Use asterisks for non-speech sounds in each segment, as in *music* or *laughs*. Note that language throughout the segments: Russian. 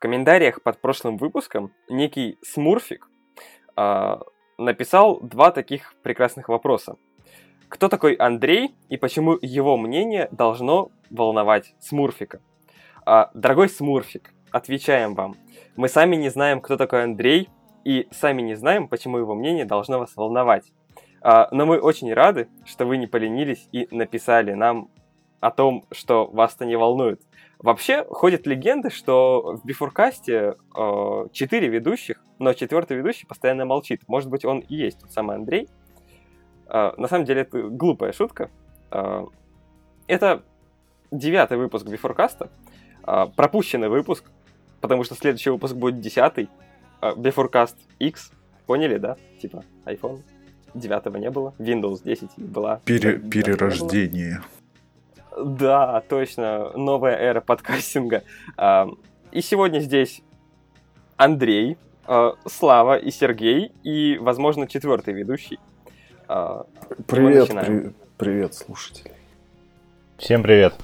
комментариях под прошлым выпуском некий Смурфик э, написал два таких прекрасных вопроса. Кто такой Андрей и почему его мнение должно волновать Смурфика? Э, дорогой Смурфик, отвечаем вам. Мы сами не знаем, кто такой Андрей, и сами не знаем, почему его мнение должно вас волновать. Э, но мы очень рады, что вы не поленились и написали нам о том, что вас-то не волнует. Вообще, ходят легенды, что в Бифуркасте э, четыре ведущих, но четвертый ведущий постоянно молчит. Может быть, он и есть тот самый Андрей. Э, на самом деле, это глупая шутка. Э, это девятый выпуск Бифуркаста. Э, пропущенный выпуск, потому что следующий выпуск будет десятый. Э, X. Поняли, да? Типа iPhone. Девятого не было. Windows 10 была. Пере- перерождение. Да, точно, новая эра подкастинга. А, и сегодня здесь Андрей, а, Слава и Сергей, и, возможно, четвертый ведущий. А, привет, при, привет, слушатели. Всем привет.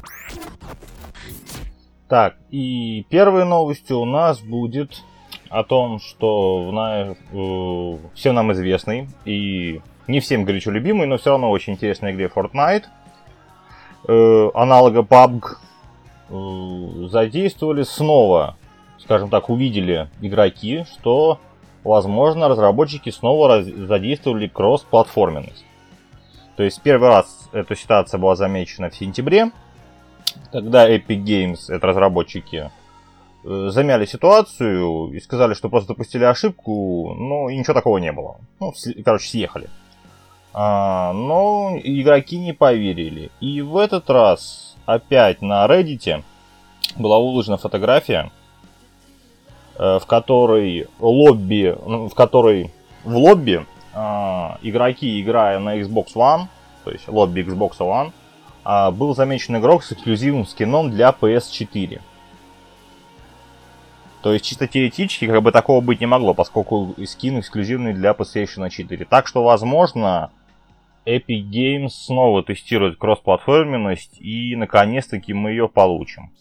Так, и первой новостью у нас будет о том, что на, э, всем нам известный и не всем горячо любимый, но все равно очень интересной игре Fortnite – э, аналога PUBG э, задействовали снова, скажем так, увидели игроки, что, возможно, разработчики снова раз- задействовали кросс-платформенность. То есть первый раз эта ситуация была замечена в сентябре, когда Epic Games, это разработчики, э, замяли ситуацию и сказали, что просто допустили ошибку, но и ничего такого не было. Ну, короче, съехали. А, но игроки не поверили. И в этот раз опять на Reddit была выложена фотография, э, в которой лобби, ну, в которой в лобби а, игроки, играя на Xbox One, то есть лобби Xbox One, а, был замечен игрок с эксклюзивным скином для PS4. То есть чисто теоретически как бы такого быть не могло, поскольку скин эксклюзивный для PlayStation 4. Так что, возможно, Epic Games снова тестирует кроссплатформенность, и наконец-таки мы ее получим.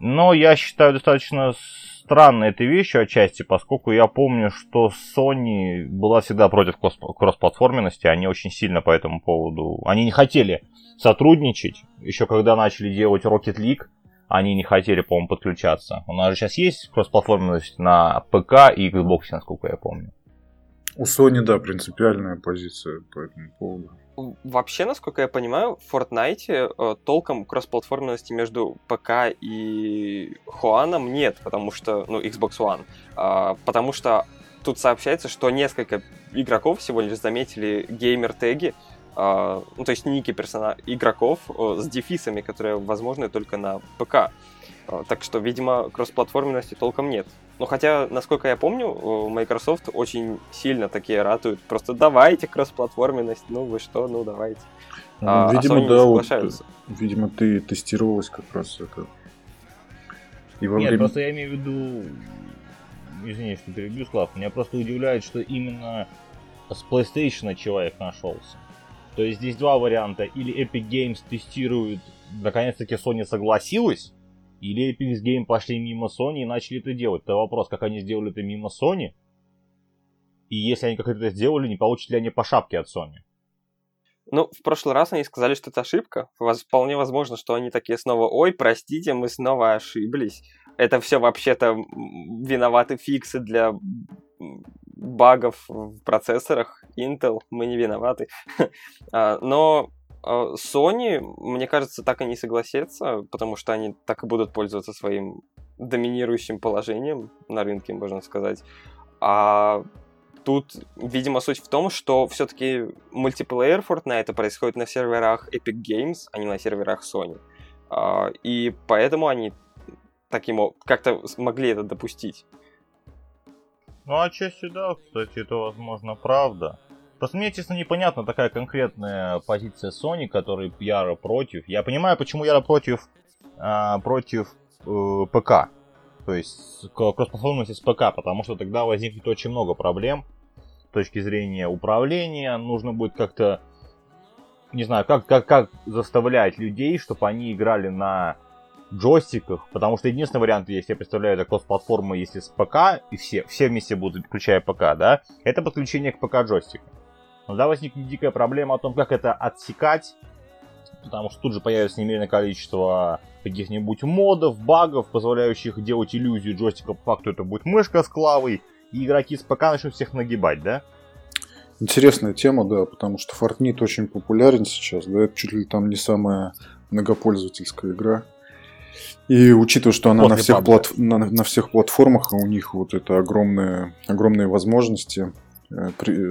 Но я считаю достаточно странной этой вещью отчасти, поскольку я помню, что Sony была всегда против кроссплатформенности, они очень сильно по этому поводу... Они не хотели сотрудничать, еще когда начали делать Rocket League, они не хотели, по-моему, подключаться. У нас же сейчас есть кроссплатформенность на ПК и Xbox, насколько я помню. У Sony, да, принципиальная позиция по этому поводу. Вообще, насколько я понимаю, в Fortnite э, толком кроссплатформенности между ПК и Хуаном нет, потому что, ну, Xbox One, э, потому что тут сообщается, что несколько игроков всего лишь заметили геймер-теги, э, ну, то есть ники персона игроков э, с дефисами, которые возможны только на ПК. Э, так что, видимо, кроссплатформенности толком нет. Ну, хотя, насколько я помню, Microsoft очень сильно такие ратуют. Просто давайте кроссплатформенность, ну вы что, ну давайте. Ну, а, видимо, а да, вот, видимо, ты тестировалась как раз это. И во Нет, время... просто я имею в виду, извини, что перебью, Слав, меня просто удивляет, что именно с PlayStation человек нашелся. То есть здесь два варианта. Или Epic Games тестирует, наконец-таки Sony согласилась, или Epic Games пошли мимо Sony и начали это делать. Это вопрос, как они сделали это мимо Sony. И если они как это сделали, не получат ли они по шапке от Sony? Ну, в прошлый раз они сказали, что это ошибка. Вполне возможно, что они такие снова, ой, простите, мы снова ошиблись. Это все вообще-то виноваты фиксы для багов в процессорах Intel, мы не виноваты. *laughs* А, но Sony, мне кажется, так и не согласятся, потому что они так и будут пользоваться своим доминирующим положением на рынке, можно сказать. А тут, видимо, суть в том, что все-таки мультиплеер Fortnite происходит на серверах Epic Games, а не на серверах Sony. А, и поэтому они таким как-то смогли это допустить. Ну, а отчасти да, кстати, это возможно правда. Просто мне, честно, непонятна такая конкретная позиция Sony, который яро против. Я понимаю, почему яро против, а, против э, ПК. То есть кроссплатформенности с ПК, потому что тогда возникнет очень много проблем с точки зрения управления. Нужно будет как-то, не знаю, как, как, как заставлять людей, чтобы они играли на джойстиках, потому что единственный вариант, если я представляю, это кросс-платформа, если с ПК, и все, все вместе будут, включая ПК, да, это подключение к ПК джойстика. Но да, возникнет дикая проблема о том, как это отсекать, потому что тут же появится немеренное количество каких-нибудь модов, багов, позволяющих делать иллюзию джойстика, по факту это будет мышка с клавой, и игроки с ПК начнут всех нагибать, да? Интересная тема, да, потому что Fortnite очень популярен сейчас, да, это чуть ли там не самая многопользовательская игра. И учитывая, что она на всех, плат... на, на всех платформах, у них вот это огромные, огромные возможности,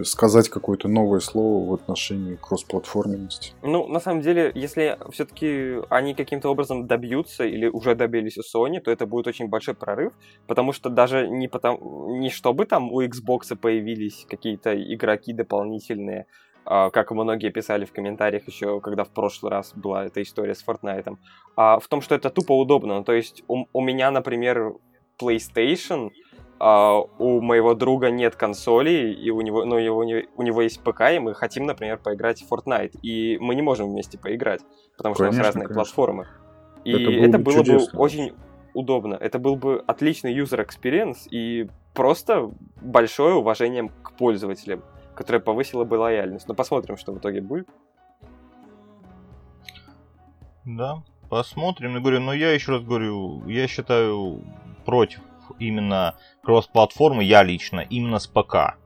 сказать какое-то новое слово в отношении кроссплатформенности? Ну, на самом деле, если все-таки они каким-то образом добьются или уже добились у Sony, то это будет очень большой прорыв, потому что даже не, потому, не чтобы там у Xbox появились какие-то игроки дополнительные, а, как многие писали в комментариях еще, когда в прошлый раз была эта история с Fortnite, а в том, что это тупо удобно. То есть у, у меня, например, PlayStation — а, у моего друга нет консоли, и у него, ну, его, у него есть ПК, и мы хотим, например, поиграть в Fortnite, и мы не можем вместе поиграть, потому что конечно, у нас разные конечно. платформы. И это, это было чудесно. бы очень удобно. Это был бы отличный user experience и просто большое уважение к пользователям, которое повысило бы лояльность. Но посмотрим, что в итоге будет. Да, посмотрим. Я говорю, но я еще раз говорю, я считаю против именно кросс-платформы, я лично, именно с ПК.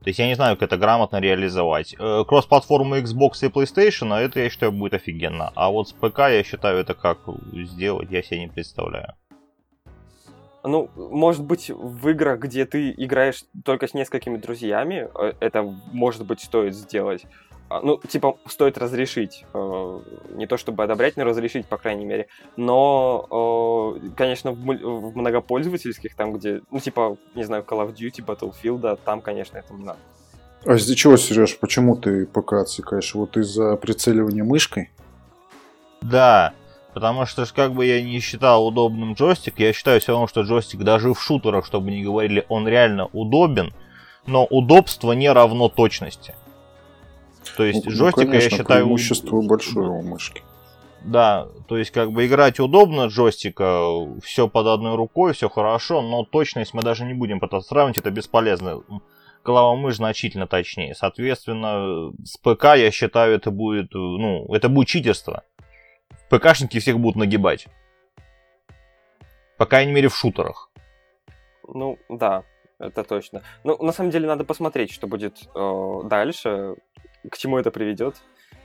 То есть я не знаю, как это грамотно реализовать. Э, кросс-платформу Xbox и PlayStation, а это я считаю будет офигенно. А вот с ПК я считаю это как сделать, я себе не представляю. Ну, может быть, в играх, где ты играешь только с несколькими друзьями, э, это, может быть, стоит сделать. А, ну, типа, стоит разрешить. Э, не то чтобы одобрять, но разрешить, по крайней мере. Но, э, конечно, в многопользовательских, там, где, ну, типа, не знаю, Call of Duty, Battlefield, там, конечно, это не надо. А из-за чего, Сереж, почему ты ПК отсекаешь? Вот из-за прицеливания мышкой? Да, потому что как бы я не считал удобным джойстик, я считаю все равно, что джойстик даже в шутерах, чтобы не говорили, он реально удобен, но удобство не равно точности. То есть ну, джойстика, конечно, я считаю... преимущество большое у мышки. Да, то есть как бы играть удобно джойстика, все под одной рукой, все хорошо, но точность мы даже не будем пытаться сравнивать, это бесполезно. Голова мышь значительно точнее. Соответственно, с ПК я считаю, это будет, ну, это будет читерство. ПКшники всех будут нагибать. По крайней мере в шутерах. Ну, да, это точно. Ну, на самом деле, надо посмотреть, что будет э, дальше к чему это приведет,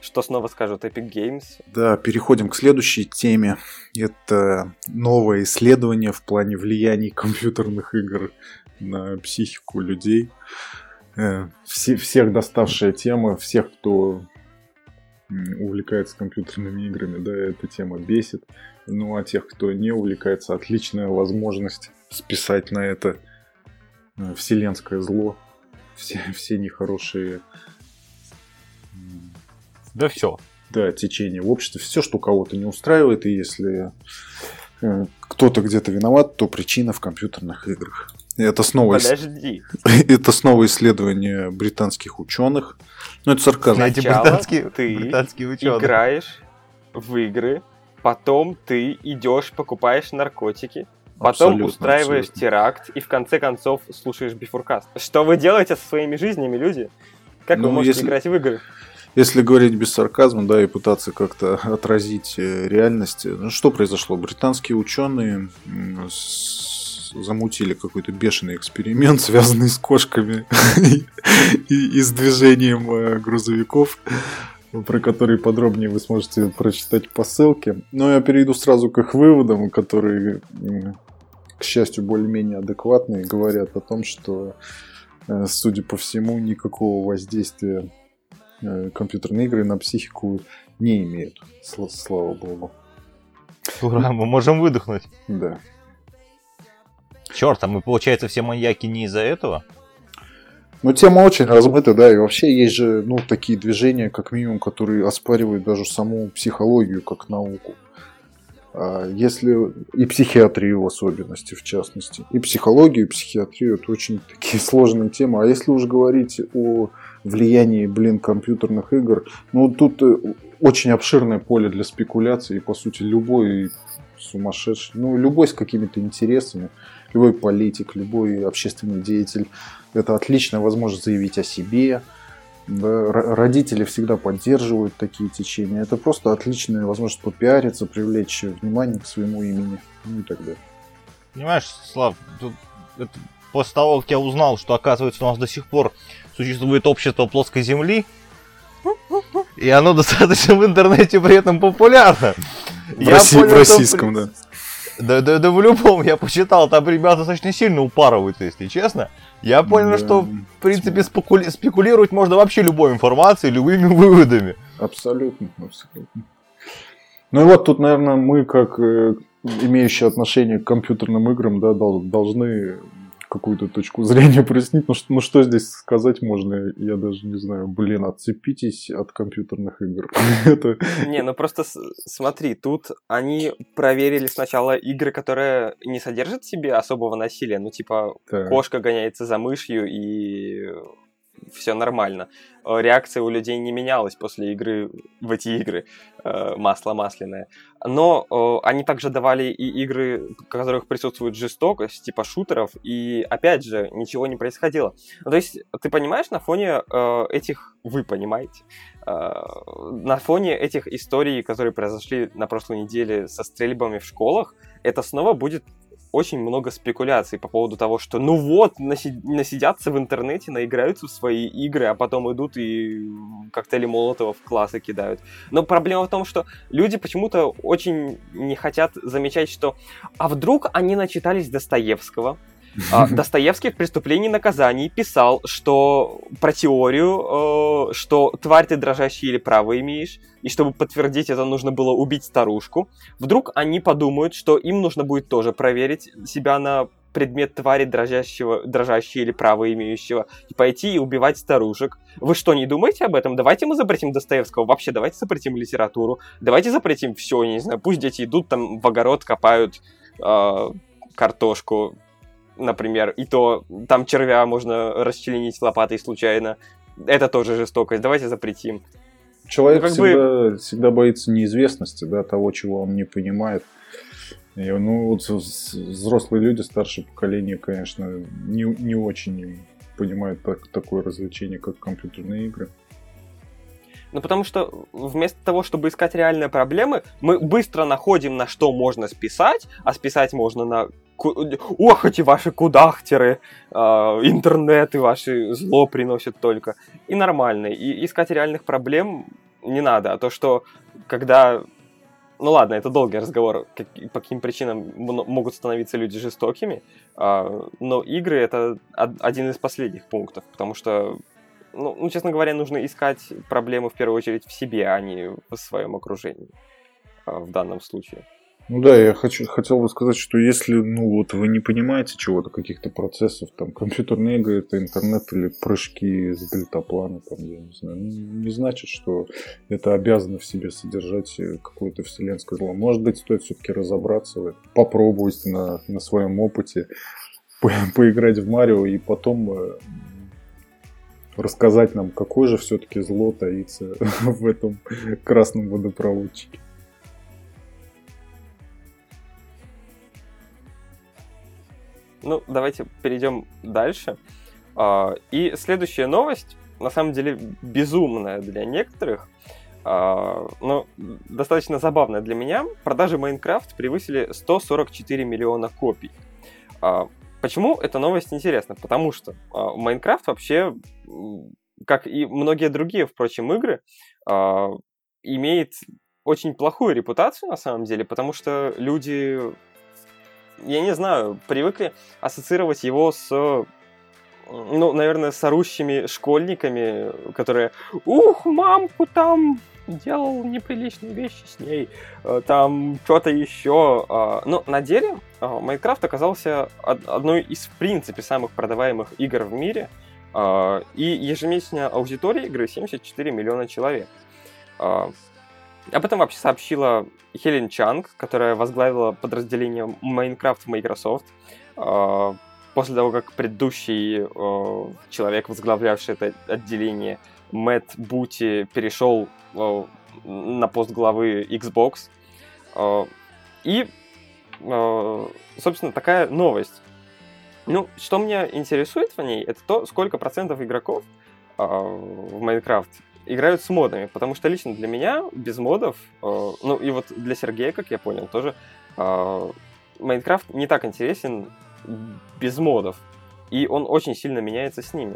что снова скажут Epic Games. Да, переходим к следующей теме. Это новое исследование в плане влияний компьютерных игр на психику людей. Э, все, всех доставшая тема, всех, кто увлекается компьютерными играми, да, эта тема бесит. Ну а тех, кто не увлекается, отличная возможность списать на это э, вселенское зло, все, все нехорошие да все. Да, течение в обществе. Все, что кого-то не устраивает, и если э, кто-то где-то виноват, то причина в компьютерных играх. Это снова, Подожди. *laughs* это снова исследование британских ученых. Ну, это сарказм. Эти британские, ты британские ученые. играешь в игры, потом ты идешь, покупаешь наркотики, потом абсолютно, устраиваешь абсолютно. теракт и в конце концов слушаешь бифуркаст. Что вы делаете со своими жизнями, люди? Как ну, вы можете если... играть в игры? Если говорить без сарказма, да, и пытаться как-то отразить э, реальность, ну, что произошло? Британские ученые замутили какой-то бешеный эксперимент, *laughs* связанный с кошками *laughs* и, с движением э, грузовиков, про который подробнее вы сможете прочитать по ссылке. Но я перейду сразу к их выводам, которые, к счастью, более-менее адекватные, говорят о том, что, э, судя по всему, никакого воздействия Э, компьютерные игры на психику не имеют, слава богу. Ура, мы можем выдохнуть. Да. Черт, а мы, получается, все маньяки не из-за этого? Ну, тема очень размыта, да, и вообще есть же, ну, такие движения, как минимум, которые оспаривают даже саму психологию как науку. А если и психиатрию в особенности, в частности. И психологию, и психиатрию это очень такие *laughs* сложные темы. А если уж говорить о влиянии, блин, компьютерных игр. Ну, тут э, очень обширное поле для спекуляции, и, по сути, любой сумасшедший, ну, любой с какими-то интересами, любой политик, любой общественный деятель, это отличная возможность заявить о себе, да, родители всегда поддерживают такие течения. Это просто отличная возможность попиариться, привлечь внимание к своему имени, ну и так далее. Понимаешь, Слав, тут, это, после того, как я узнал, что, оказывается, у нас до сих пор существует общество плоской земли, и оно достаточно в интернете при этом популярно. В, я России, понял, в российском, что... да. Да, да, да в любом, я почитал, там ребята достаточно сильно упарываются, если честно. Я понял, да. что, в принципе, спекули... спекулировать можно вообще любой информацией, любыми выводами. Абсолютно, абсолютно. Ну и вот тут, наверное, мы, как э, имеющие отношение к компьютерным играм, да, должны какую-то точку зрения *laughs* прояснить. Ну что, ну что здесь сказать можно? Я даже не знаю. Блин, отцепитесь от компьютерных игр. *laughs* Это... Не, ну просто смотри, тут они проверили сначала игры, которые не содержат в себе особого насилия. Ну типа так. кошка гоняется за мышью и все нормально. Э, реакция у людей не менялась после игры в эти игры, э, масло масляное. Но э, они также давали и игры, в которых присутствует жестокость, типа шутеров, и опять же, ничего не происходило. Ну, то есть, ты понимаешь, на фоне этих, вы понимаете, на фоне этих историй, которые произошли на прошлой неделе со стрельбами в школах, это снова будет очень много спекуляций по поводу того, что ну вот, насидятся в интернете, наиграются в свои игры, а потом идут и коктейли Молотова в классы кидают. Но проблема в том, что люди почему-то очень не хотят замечать, что а вдруг они начитались Достоевского, *laughs* Достоевский в «Преступлении и наказании» писал, что про теорию, э, что тварь ты дрожащий или право имеешь, и чтобы подтвердить это, нужно было убить старушку. Вдруг они подумают, что им нужно будет тоже проверить себя на предмет твари дрожащего, дрожащего или право имеющего, и пойти и убивать старушек. Вы что, не думаете об этом? Давайте мы запретим Достоевского. Вообще, давайте запретим литературу. Давайте запретим все, не знаю, пусть дети идут там в огород, копают э, картошку, например, и то там червя можно расчленить лопатой случайно. Это тоже жестокость. Давайте запретим. Человек ну, всегда, бы... всегда боится неизвестности, да, того, чего он не понимает. И, ну, вот взрослые люди, старшее поколение, конечно, не, не очень понимают так, такое развлечение, как компьютерные игры. Ну, потому что вместо того, чтобы искать реальные проблемы, мы быстро находим, на что можно списать, а списать можно на Ох, эти ваши кудахтеры, э, интернеты ваши зло приносят только. И нормально. И искать реальных проблем не надо. А то, что когда... Ну ладно, это долгий разговор, как, по каким причинам могут становиться люди жестокими, э, но игры это один из последних пунктов, потому что ну, ну, честно говоря, нужно искать проблемы в первую очередь в себе, а не в своем окружении а, в данном случае. Ну да, я хочу, хотел бы сказать, что если ну вот вы не понимаете чего-то, каких-то процессов, там компьютерные игры, это интернет или прыжки с дельтаплана, там, я не знаю, ну, не значит, что это обязано в себе содержать э, какое-то вселенское зло. Может быть, стоит все-таки разобраться в этом, попробовать на, на своем опыте, по, поиграть в Марио и потом э, рассказать нам, какое же все-таки зло таится *laughs* в этом красном водопроводчике. Ну, давайте перейдем дальше. А, и следующая новость, на самом деле, безумная для некоторых, а, но достаточно забавная для меня. Продажи Майнкрафт превысили 144 миллиона копий. А, почему эта новость интересна? Потому что Майнкрафт вообще, как и многие другие, впрочем, игры, имеет очень плохую репутацию на самом деле, потому что люди я не знаю, привыкли ассоциировать его с ну, наверное, с орущими школьниками, которые «Ух, мамку там делал неприличные вещи с ней, э, там что-то еще». А, но на деле а, Майнкрафт оказался одной из, в принципе, самых продаваемых игр в мире, а, и ежемесячная аудитория игры 74 миллиона человек. Об этом вообще сообщила Хелен Чанг, которая возглавила подразделение Minecraft в Microsoft. А, после того, как предыдущий а, человек, возглавлявший это отделение, Мэтт Бути, перешел а, на пост главы Xbox. Э, и, э, собственно, такая новость. Ну, что меня интересует в ней, это то, сколько процентов игроков э, в Minecraft играют с модами, потому что лично для меня без модов, э, ну и вот для Сергея, как я понял, тоже э, Minecraft не так интересен без модов, и он очень сильно меняется с ними.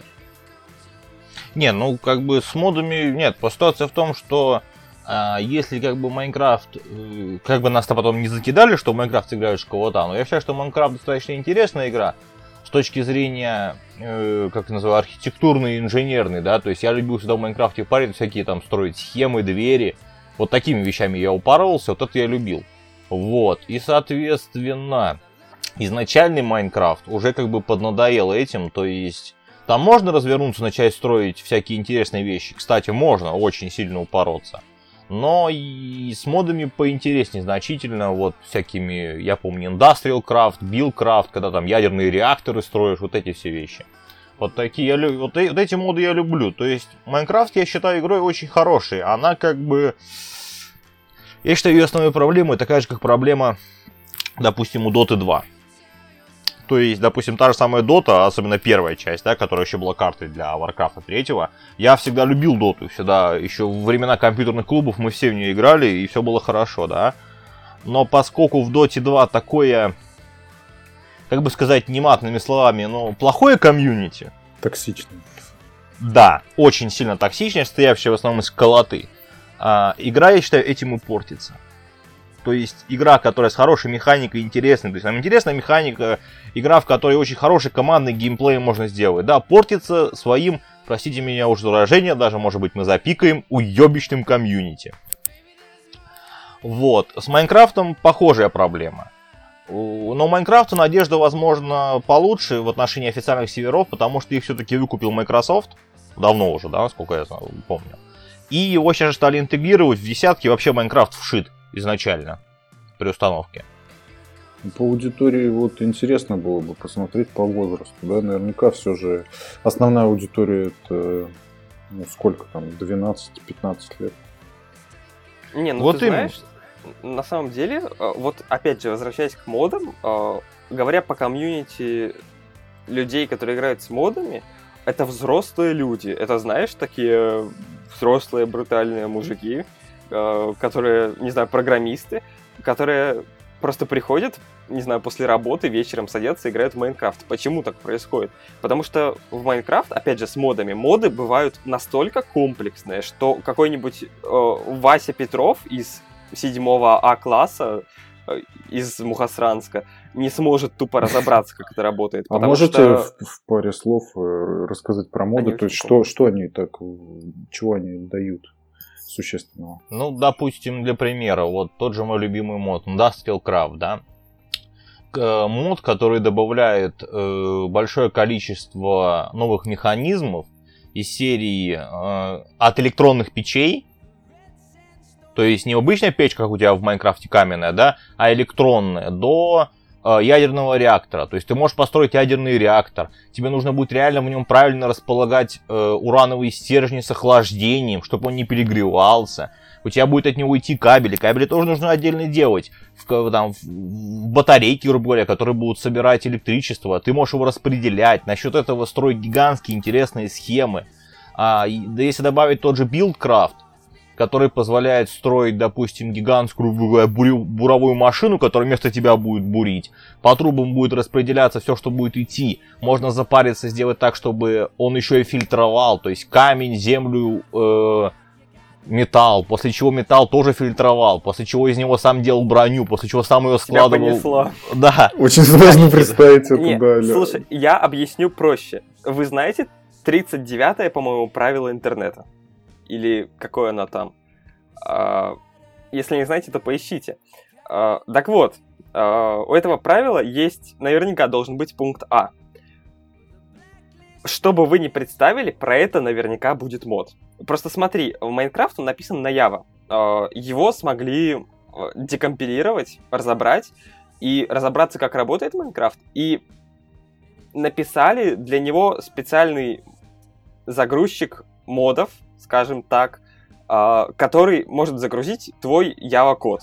Не, ну как бы с модами нет. Ситуация в том, что а, если как бы Minecraft, э, как бы нас-то потом не закидали, что в Minecraft играют школота, но я считаю, что Minecraft достаточно интересная игра с точки зрения, э, как называю, архитектурной инженерной, да, то есть я любил всегда в Майнкрафте парить всякие там строить схемы, двери, вот такими вещами я упарывался, вот это я любил. Вот, и соответственно, изначальный Майнкрафт уже как бы поднадоел этим, то есть там можно развернуться, начать строить всякие интересные вещи. Кстати, можно очень сильно упороться. Но и с модами поинтереснее значительно, вот всякими, я помню, Industrial Craft, Bill Craft, когда там ядерные реакторы строишь, вот эти все вещи. Вот такие, я, вот, вот эти моды я люблю. То есть, Майнкрафт я считаю игрой очень хорошей. Она как бы... Я считаю ее основной проблемой такая же, как проблема, допустим, у Dota 2. То есть, допустим, та же самая Дота, особенно первая часть, да, которая еще была картой для Warcraft 3, я всегда любил Доту, всегда, еще во времена компьютерных клубов мы все в нее играли, и все было хорошо, да. Но поскольку в Доте 2 такое, как бы сказать нематными словами, но плохое комьюнити. Токсичное. Да, очень сильно токсичное, стоявшее в основном из колоты. А, игра, я считаю, этим и портится. То есть игра, которая с хорошей механикой, интересной. То есть там интересная механика, игра, в которой очень хороший командный геймплей можно сделать. Да, портится своим, простите меня уже выражение, даже может быть мы запикаем, уебищным комьюнити. Вот, с Майнкрафтом похожая проблема. Но у Майнкрафта надежда, возможно, получше в отношении официальных серверов, потому что их все-таки выкупил Microsoft. Давно уже, да, насколько я помню. И его сейчас стали интегрировать в десятки, вообще Майнкрафт вшит изначально при установке. По аудитории вот интересно было бы посмотреть по возрасту, да, наверняка все же основная аудитория это ну, сколько там, 12-15 лет. Не, ну вот ты именно. знаешь, на самом деле, э, вот опять же, возвращаясь к модам, э, говоря по комьюнити людей, которые играют с модами, это взрослые люди. Это, знаешь, такие взрослые брутальные мужики, Э, которые, не знаю, программисты, которые просто приходят, не знаю, после работы вечером садятся и играют в Майнкрафт. Почему так происходит? Потому что в Майнкрафт, опять же, с модами, моды бывают настолько комплексные, что какой-нибудь э, Вася Петров из 7 А-класса э, из Мухасранска не сможет тупо разобраться, как это работает. А можете что... в, в паре слов э, рассказать про моды? Они То есть что, что они так, чего они дают? Существенного? Ну, допустим, для примера, вот тот же мой любимый мод Industrial Craft, да? Э, мод, который добавляет э, большое количество новых механизмов из серии э, от электронных печей, то есть не обычная печь, как у тебя в Майнкрафте каменная, да, а электронная, до ядерного реактора. То есть ты можешь построить ядерный реактор. Тебе нужно будет реально в нем правильно располагать э, урановые стержни с охлаждением, чтобы он не перегревался. У тебя будет от него идти кабели. Кабели тоже нужно отдельно делать. В, там, в батарейки, грубо говоря, которые будут собирать электричество. Ты можешь его распределять. Насчет этого строить гигантские интересные схемы. А, да если добавить тот же BuildCraft, который позволяет строить, допустим, гигантскую буровую машину, которая вместо тебя будет бурить. По трубам будет распределяться все, что будет идти. Можно запариться, сделать так, чтобы он еще и фильтровал, то есть камень, землю, э, металл, после чего металл тоже фильтровал, после чего из него сам делал броню, после чего сам ее складывал. Я понесла. Да. Очень сложно представить это, Нет, да. Слушай, я объясню проще. Вы знаете 39-е, по-моему, правило интернета? Или какое оно там. А, если не знаете, то поищите. А, так вот, а, у этого правила есть, наверняка должен быть пункт А. Что бы вы ни представили, про это наверняка будет мод. Просто смотри, в Майнкрафт он написан на Java. Его смогли декомпилировать, разобрать и разобраться, как работает Майнкрафт. И написали для него специальный загрузчик модов, скажем так, а, который может загрузить твой Java-код.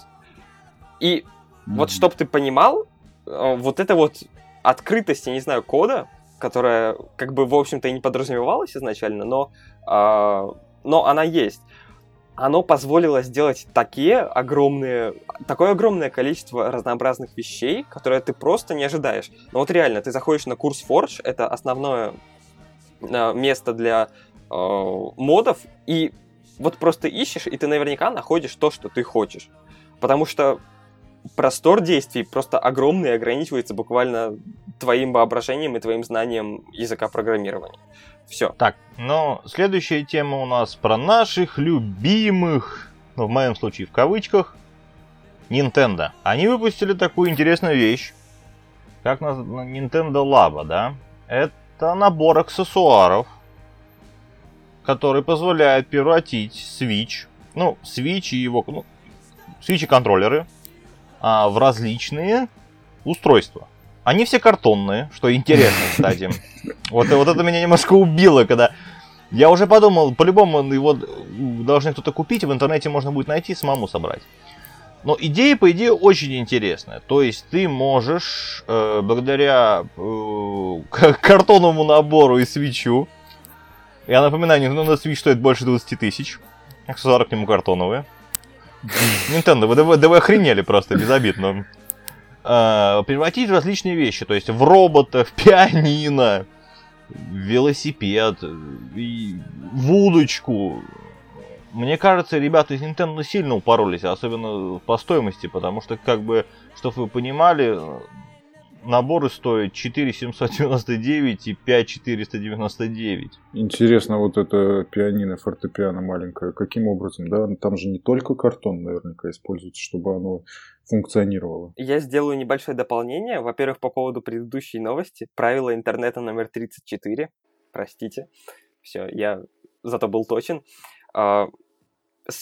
И mm-hmm. вот чтобы ты понимал, а, вот это вот открытость, я не знаю, кода, которая как бы, в общем-то, и не подразумевалась изначально, но, а, но она есть оно позволило сделать такие огромные, такое огромное количество разнообразных вещей, которые ты просто не ожидаешь. Но вот реально, ты заходишь на курс Forge, это основное место для модов, и вот просто ищешь, и ты наверняка находишь то, что ты хочешь. Потому что простор действий просто огромный и ограничивается буквально твоим воображением и твоим знанием языка программирования. Все. Так, ну, следующая тема у нас про наших любимых, ну, в моем случае в кавычках, Nintendo. Они выпустили такую интересную вещь, как Nintendo Labo, да? Это набор аксессуаров, который позволяет превратить Switch, ну, Switch и его, ну, Switch и контроллеры а, в различные устройства. Они все картонные, что интересно, кстати. *laughs* Вот, вот это меня немножко убило, когда... Я уже подумал, по-любому его должны кто-то купить, в интернете можно будет найти, самому собрать. Но идея, по идее, очень интересная. То есть ты можешь, э, благодаря э, картонному набору и свечу, я напоминаю, на Switch стоит больше 20 тысяч, аксессуары к нему картоновые. Nintendo, вы, вы, да вы охренели просто, без обид, э, превратить в различные вещи, то есть в робота, *laughs* в пианино, в велосипед, и в удочку. Мне кажется, ребята из Nintendo сильно упоролись, особенно по стоимости, потому что, как бы, чтобы вы понимали, наборы стоят 4 799 и 5 499. Интересно, вот это пианино, фортепиано маленькое, каким образом, да? Там же не только картон наверняка используется, чтобы оно функционировало. Я сделаю небольшое дополнение. Во-первых, по поводу предыдущей новости. Правило интернета номер 34. Простите. Все, я зато был точен. А,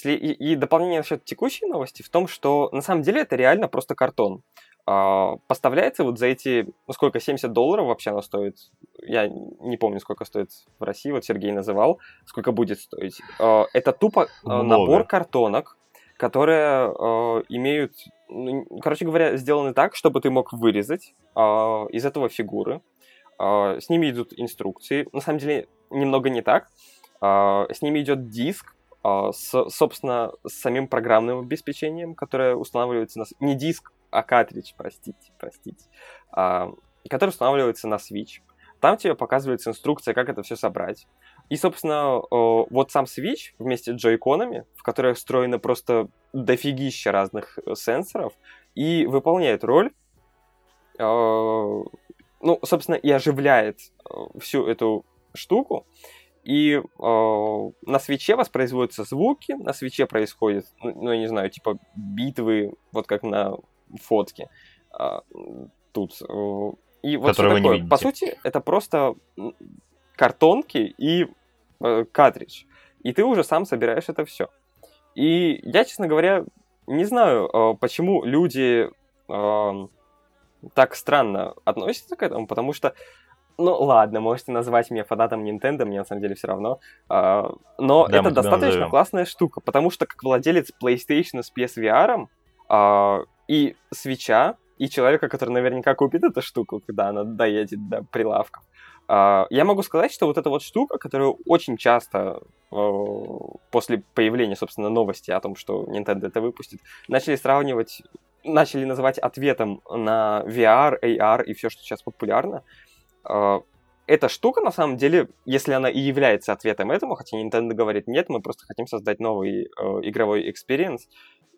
и дополнение насчет текущей новости в том, что на самом деле это реально просто картон. А, поставляется вот за эти, ну сколько, 70 долларов вообще она стоит? Я не помню, сколько стоит в России, вот Сергей называл, сколько будет стоить. А, это тупо Много. набор картонок, которые имеют, ну, короче говоря, сделаны так, чтобы ты мог вырезать из этого фигуры. С ними идут инструкции. На самом деле, немного не так. С ними идет диск, с, собственно, с самим программным обеспечением, которое устанавливается на... Не диск, а картридж, простите, простите, а, который устанавливается на Switch. Там тебе показывается инструкция, как это все собрать. И, собственно, вот сам Switch вместе с джойконами, в которых встроено просто дофигища разных э, сенсоров, и выполняет роль, э, ну, собственно, и оживляет э, всю эту штуку. И на свече воспроизводятся звуки, на свече происходит, ну, ну, я не знаю, типа битвы, вот как на фотки а, тут. Э, и вот что такое. По сути, это просто картонки и э, картридж. И ты уже сам собираешь это все. И я, честно говоря, не знаю, э, почему люди э, так странно относятся к этому, потому что ну ладно, можете назвать меня фанатом Nintendo, мне на самом деле все равно. А, но да, это достаточно назовем. классная штука, потому что как владелец PlayStation с PSVR, а, и свеча, и человека, который наверняка купит эту штуку, когда она доедет до прилавков. Uh, я могу сказать, что вот эта вот штука, которую очень часто э, после появления, собственно, новости о том, что Nintendo это выпустит, начали сравнивать, начали называть ответом на VR, AR и все, что сейчас популярно. Э, эта штука, на самом деле, если она и является ответом этому, хотя Nintendo говорит, нет, мы просто хотим создать новый игровой experience,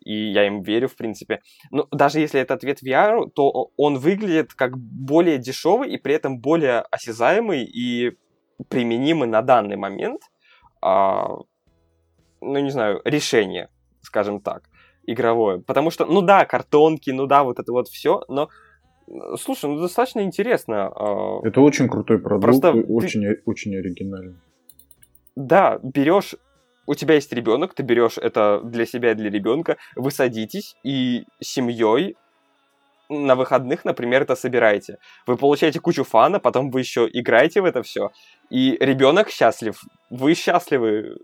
и я им верю, в принципе. Но даже если это ответ VR, то он выглядит как более дешевый и при этом более осязаемый и применимый на данный момент, а, ну, не знаю, решение, скажем так, игровое. Потому что, ну да, картонки, ну да, вот это вот все, но Слушай, ну достаточно интересно. А, это очень крутой продукт, Просто очень, ты... очень оригинальный. Да, берешь у тебя есть ребенок, ты берешь это для себя и для ребенка, вы садитесь и семьей на выходных, например, это собираете. Вы получаете кучу фана, потом вы еще играете в это все, и ребенок счастлив, вы счастливы.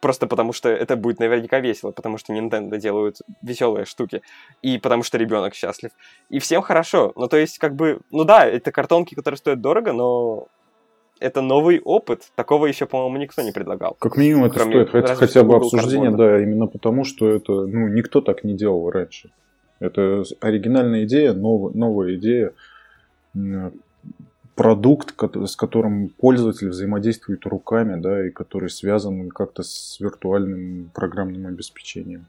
просто потому что это будет наверняка весело, потому что Nintendo делают веселые штуки, и потому что ребенок счастлив. И всем хорошо. Ну, то есть, как бы, ну да, это картонки, которые стоят дорого, но это новый опыт. Такого еще, по-моему, никто не предлагал. Как минимум это стоит хотя, хотя бы обсуждение, да, именно потому, что это, ну, никто так не делал раньше. Это оригинальная идея, новая, новая идея, продукт, с которым пользователь взаимодействует руками, да, и который связан как-то с виртуальным программным обеспечением.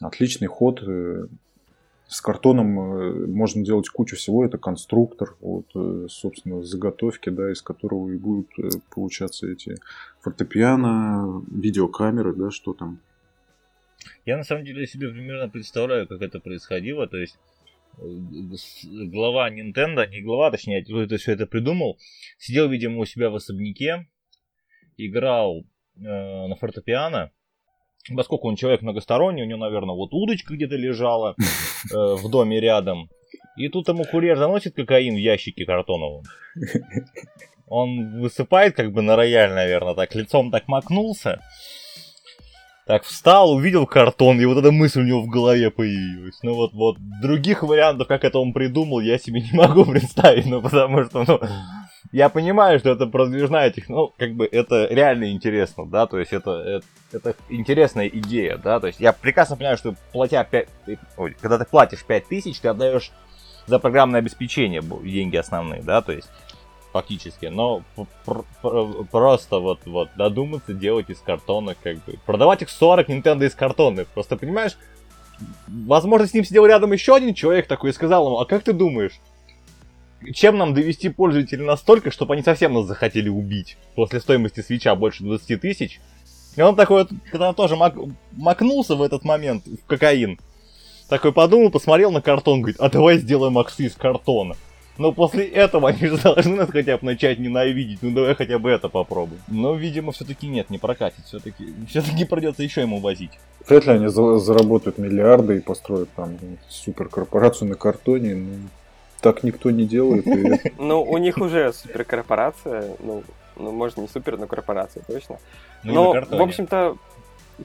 Отличный ход. Э, с картоном э, можно делать кучу всего. Это конструктор, вот, э, собственно, заготовки, да, из которого и будут получаться эти фортепиано, видеокамеры, да, что там. Я на самом деле себе примерно представляю, как это происходило. То есть глава Nintendo, не глава, точнее, кто это все это придумал, сидел, видимо, у себя в особняке, играл э, на фортепиано, поскольку он человек многосторонний, у него, наверное, вот удочка где-то лежала *laughs* э, в доме рядом, и тут ему курьер заносит кокаин в ящике картоновом. *laughs* Он высыпает как бы на рояль, наверное, так лицом так макнулся, так встал, увидел картон, и вот эта мысль у него в голове появилась. Ну вот, вот, других вариантов, как это он придумал, я себе не *laughs* могу представить, ну потому что, ну, я понимаю, что это продвижная технология, ну, как бы это реально интересно, да, то есть это, это, это интересная идея, да, то есть я прекрасно понимаю, что платя 5, ой, когда ты платишь 5 тысяч, ты отдаешь за программное обеспечение деньги основные, да, то есть фактически, но просто вот, вот додуматься делать из картона, как бы, продавать их 40 Nintendo из картона, просто понимаешь, возможно, с ним сидел рядом еще один человек такой и сказал ему, а как ты думаешь, чем нам довести пользователей настолько, чтобы они совсем нас захотели убить после стоимости свеча больше 20 тысяч? И он такой когда тоже мак... макнулся в этот момент в кокаин, такой подумал, посмотрел на картон, говорит, а давай сделаем максы из картона. Но после этого они же должны нас хотя бы начать ненавидеть. Ну давай хотя бы это попробуем. Но, видимо, все-таки нет, не прокатит. Все-таки все-таки придется еще ему возить. Вряд ли они за- заработают миллиарды и построят там суперкорпорацию на картоне. Ну, так никто не делает. И... *laughs* Ну, у них уже суперкорпорация, ну, ну, может, не супер, но корпорация, точно. Ну, но, в общем-то,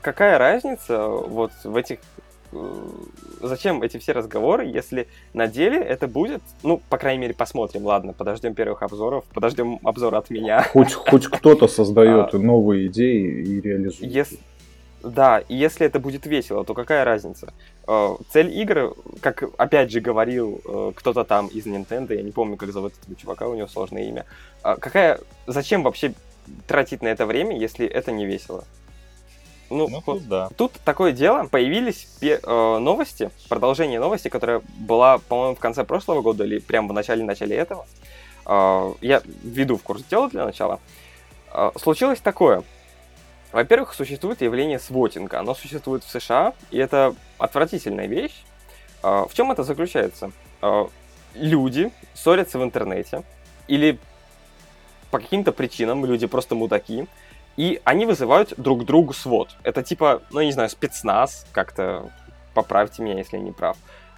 какая разница вот в этих зачем эти все разговоры, если на деле это будет, ну, по крайней мере, посмотрим, ладно, подождем первых обзоров, подождем обзор от меня. Хоть, хоть кто-то создает а, новые идеи и реализует. Если, да, и если это будет весело, то какая разница? Э, цель игры, как опять же говорил э, кто-то там из Nintendo, я не помню, как зовут этого чувака, у него сложное имя. Какая, зачем вообще тратить на это время, если это не весело? Ну, ну тут, да. Тут такое дело. Появились э, новости, продолжение новости, которая была, по-моему, в конце прошлого года или прямо в начале-начале этого. Э, я введу в курс дела для начала. Э, случилось такое. Во-первых, существует явление свотинга. Оно существует в США, и это отвратительная вещь. Э, в чем это заключается? Э, люди ссорятся в интернете, или по каким-то причинам люди просто мудаки, и они вызывают друг другу свод. Это типа, ну, я не знаю, спецназ, как-то поправьте меня, если я не прав.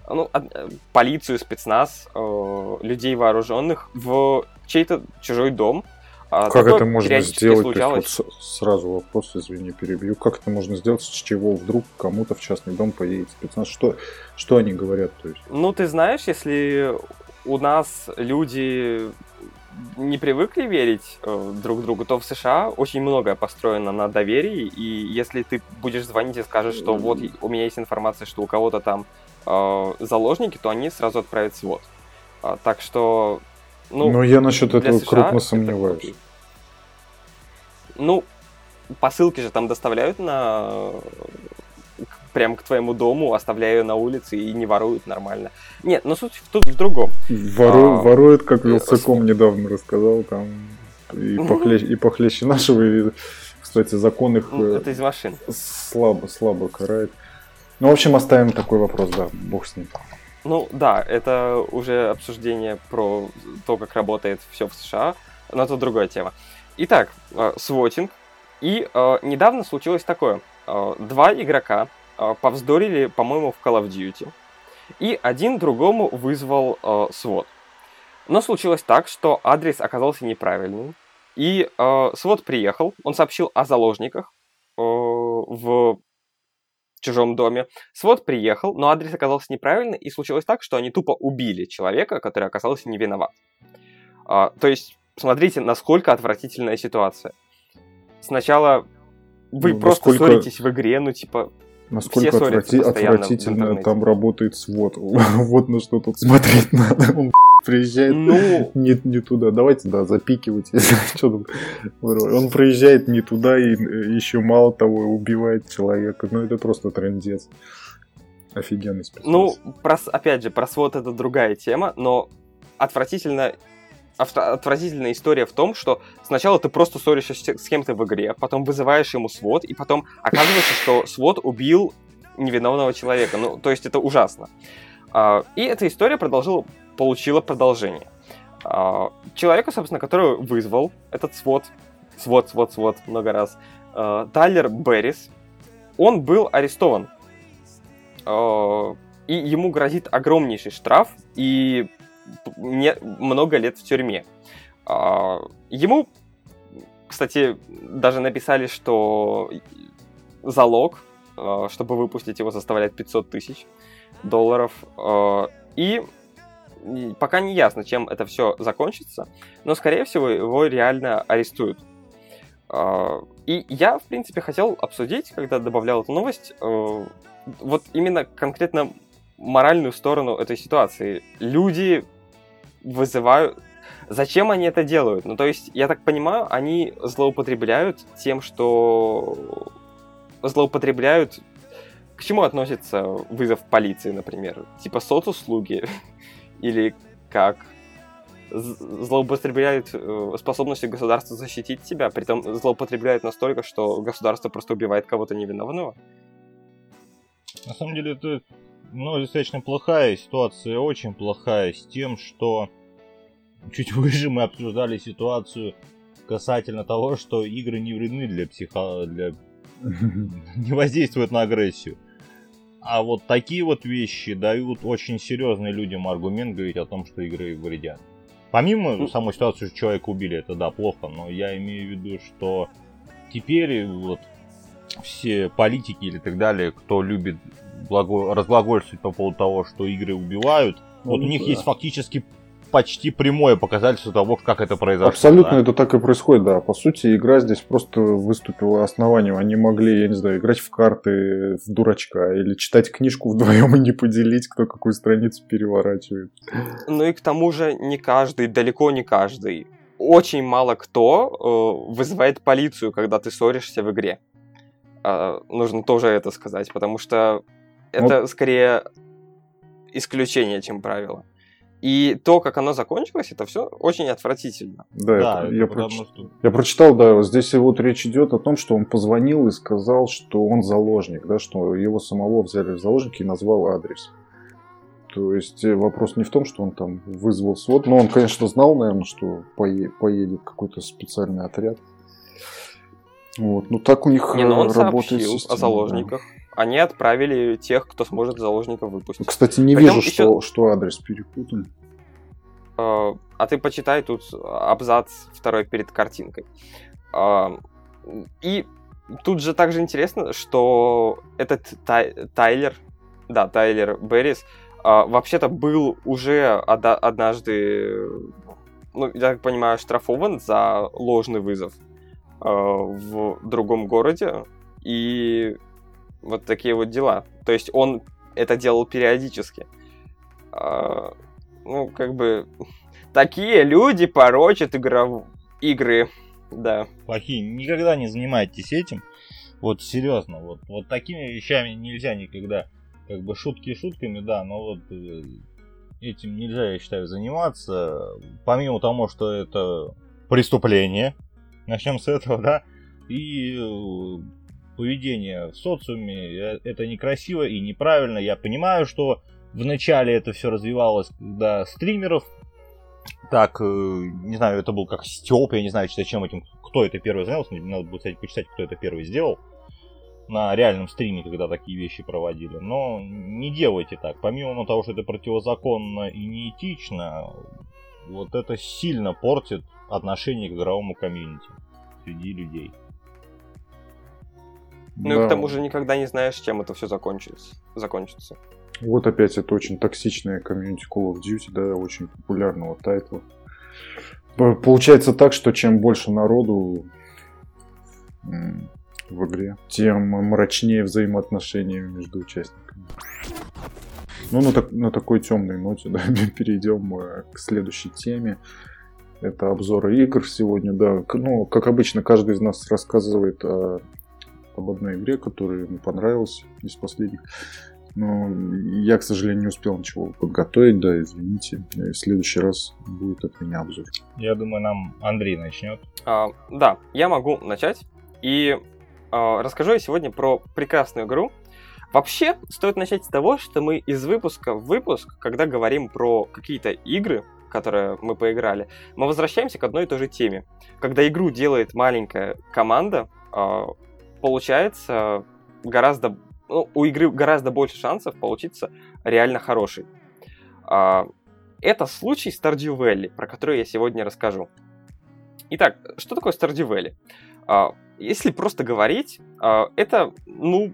Ну, э, полицию, спецназ, э, людей вооруженных в чей-то чужой дом. А как это можно сделать? То есть, вот сразу вопрос, извини, перебью. Как это можно сделать, с чего вдруг кому-то в частный дом поедет спецназ? Что, что они говорят? То есть? Ну, ты знаешь, если у нас люди не привыкли верить э, друг другу, то в США очень многое построено на доверии, и если ты будешь звонить и скажешь, что вот у меня есть информация, что у кого-то там э, заложники, то они сразу отправят свод. А, так что, ну... Ну, я насчет этого США крупно сомневаюсь. Это... Ну, посылки же там доставляют на прямо к твоему дому, оставляя ее на улице и не воруют нормально. Нет, но суть тут в другом. Вору, а, ворует, как Вилсаком недавно рассказал, там и, похлеще, и похлеще нашего. И, кстати, закон их ну, это из машин. слабо, слабо карает. Ну, в общем, оставим такой вопрос, да, бог с ним. Ну да, это уже обсуждение про то, как работает все в США, но это другая тема. Итак, э, свотинг. И э, недавно случилось такое. Э, два игрока э, повздорили, по-моему, в Call of Duty. И один другому вызвал э, свод. Но случилось так, что адрес оказался неправильным. И э, свод приехал, он сообщил о заложниках. в чужом доме. Свод приехал, но адрес оказался неправильный, и случилось так, что они тупо убили человека, который оказался не виноват. А, то есть, смотрите, насколько отвратительная ситуация. Сначала вы ну, просто насколько... ссоритесь в игре, ну типа Насколько отврати... отвратительно там работает свод. *laughs* вот на что тут смотреть надо. Он *laughs* приезжает ну... не, не туда. Давайте, да, запикивайте. *laughs* Он приезжает не туда и еще мало того убивает человека. Ну, это просто трендец. Офигенный спецназ. Ну, про, опять же, про свод это другая тема, но отвратительно отвратительная история в том, что сначала ты просто ссоришься с кем-то в игре, потом вызываешь ему свод, и потом оказывается, что свод убил невиновного человека. Ну, то есть это ужасно. А, и эта история продолжила, получила продолжение. А, человека, собственно, который вызвал этот свод, свод, свод, свод много раз, а, Тайлер Беррис, он был арестован. И ему грозит огромнейший штраф, и не, много лет в тюрьме. А, ему, кстати, даже написали, что залог, а, чтобы выпустить его, составляет 500 тысяч долларов. А, и пока не ясно, чем это все закончится, но, скорее всего, его реально арестуют. И я, в принципе, хотел обсудить, когда добавлял эту новость, вот именно конкретно моральную сторону этой ситуации. Люди вызывают... Зачем они это делают? Ну, то есть, я так понимаю, они злоупотребляют тем, что... Злоупотребляют... К чему относится вызов полиции, например? Типа соцуслуги? *laughs* Или как? злоупотребляют э, способностью государства защитить себя, притом злоупотребляют настолько, что государство просто убивает кого-то невиновного. На самом деле это ну, достаточно плохая ситуация, очень плохая, с тем, что чуть выше мы обсуждали ситуацию касательно того, что игры не вредны для психо... для... *laughs* не воздействуют на агрессию. А вот такие вот вещи дают очень серьезный людям аргумент говорить о том, что игры вредят. Помимо ну, самой ситуации, что человека убили, это да, плохо, но я имею в виду, что теперь вот все политики или так далее, кто любит разглагольствовать по поводу того, что игры убивают, ну, вот у них да. есть фактически почти прямое показательство того, как это произошло. Абсолютно да? это так и происходит, да. По сути, игра здесь просто выступила основанием. Они могли, я не знаю, играть в карты в дурачка или читать книжку вдвоем и не поделить, кто какую страницу переворачивает. Ну и к тому же не каждый, далеко не каждый. Очень мало кто э, вызывает полицию, когда ты ссоришься в игре. Э, нужно тоже это сказать, потому что это вот. скорее исключение, чем правило. И то, как оно закончилось, это все очень отвратительно. Да, да это, я, проч... что... я прочитал, да, здесь вот речь идет о том, что он позвонил и сказал, что он заложник, да, что его самого взяли в заложники и назвал адрес. То есть э, вопрос не в том, что он там вызвал свод, но он, конечно, знал, наверное, что пое... поедет какой-то специальный отряд. Вот, ну так у них не, но он работает сообщил система, о заложниках. Да они отправили тех, кто сможет заложников выпустить. Кстати, не Притом вижу, еще... что, что адрес перепутан. А, а ты почитай тут абзац второй перед картинкой. А, и тут же также интересно, что этот Тай... Тайлер, да, Тайлер Беррис, а, вообще-то был уже однажды, ну, я так понимаю, штрафован за ложный вызов в другом городе. И вот такие вот дела. То есть он это делал периодически. А, ну, как бы... *laughs* Такие люди порочат игров... игры. Да. Плохие. Никогда не занимайтесь этим. Вот серьезно, вот, вот такими вещами нельзя никогда. Как бы шутки шутками, да, но вот э, этим нельзя, я считаю, заниматься. Помимо того, что это преступление, начнем с этого, да, и э, поведение в социуме, э, это некрасиво и неправильно. Я понимаю, что вначале это все развивалось, когда стримеров так, э, не знаю, это был как Степ, я не знаю, зачем этим, кто это первый занялся, надо было, кстати, почитать, кто это первый сделал на реальном стриме, когда такие вещи проводили. Но не делайте так. Помимо того, что это противозаконно и неэтично, вот это сильно портит отношение к игровому комьюнити среди людей. Ну и к тому же никогда не знаешь, чем это все закончится. закончится. Вот опять это очень токсичная комьюнити Call of Duty, да, очень популярного тайтла. Получается так, что чем больше народу в игре, тем мрачнее взаимоотношения между участниками. Ну, на, так, на такой темной ноте, *laughs* да, перейдем э, к следующей теме. Это обзоры игр сегодня, да. Ну, как обычно, каждый из нас рассказывает о, об одной игре, которая ему понравилась из последних. Но я, к сожалению, не успел ничего подготовить, да, извините. В следующий раз будет от меня обзор. Я думаю, нам Андрей начнет. А, да, я могу начать. И а, расскажу я сегодня про прекрасную игру. Вообще, стоит начать с того, что мы из выпуска в выпуск, когда говорим про какие-то игры, которые мы поиграли, мы возвращаемся к одной и той же теме. Когда игру делает маленькая команда, а, получается гораздо ну, у игры гораздо больше шансов получиться реально хорошей. А, это случай Stardew Valley, про который я сегодня расскажу. Итак, что такое Stardew Valley? А, если просто говорить, а, это, ну,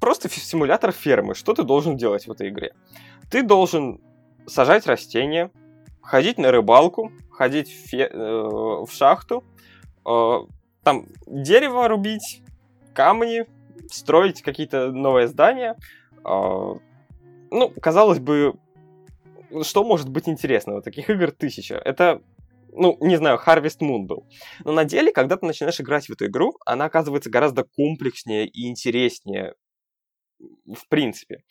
просто симулятор фермы. Что ты должен делать в этой игре? Ты должен сажать растения, ходить на рыбалку, ходить в, фе- э, в шахту, э, там дерево рубить, камни, строить какие-то новые здания. Э, ну, казалось бы, что может быть интересного? Таких игр тысяча. Это ну, не знаю, Harvest Moon был. Но на деле, когда ты начинаешь играть в эту игру, она оказывается гораздо комплекснее и интереснее в принципе.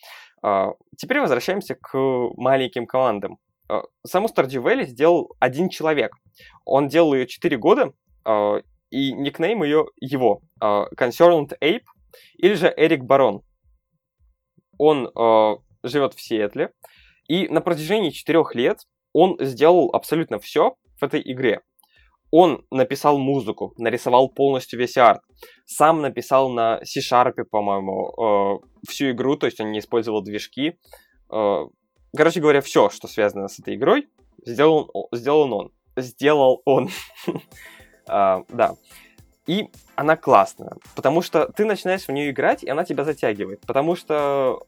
А, теперь возвращаемся к маленьким командам. А, саму Stardew Valley сделал один человек. Он делал ее 4 года, а, и никнейм ее его, Concerned Ape, или же Эрик Барон. Он живет в Сиэтле, и на протяжении 4 лет он сделал абсолютно все, в этой игре. Он написал музыку, нарисовал полностью весь арт. Сам написал на C-Sharp, по-моему, э, всю игру, то есть он не использовал движки. Э, короче говоря, все, что связано с этой игрой, сделал, сделал он. Сделал он. *laughs* А, да. И она классная, потому что ты начинаешь в нее играть, и она тебя затягивает, потому что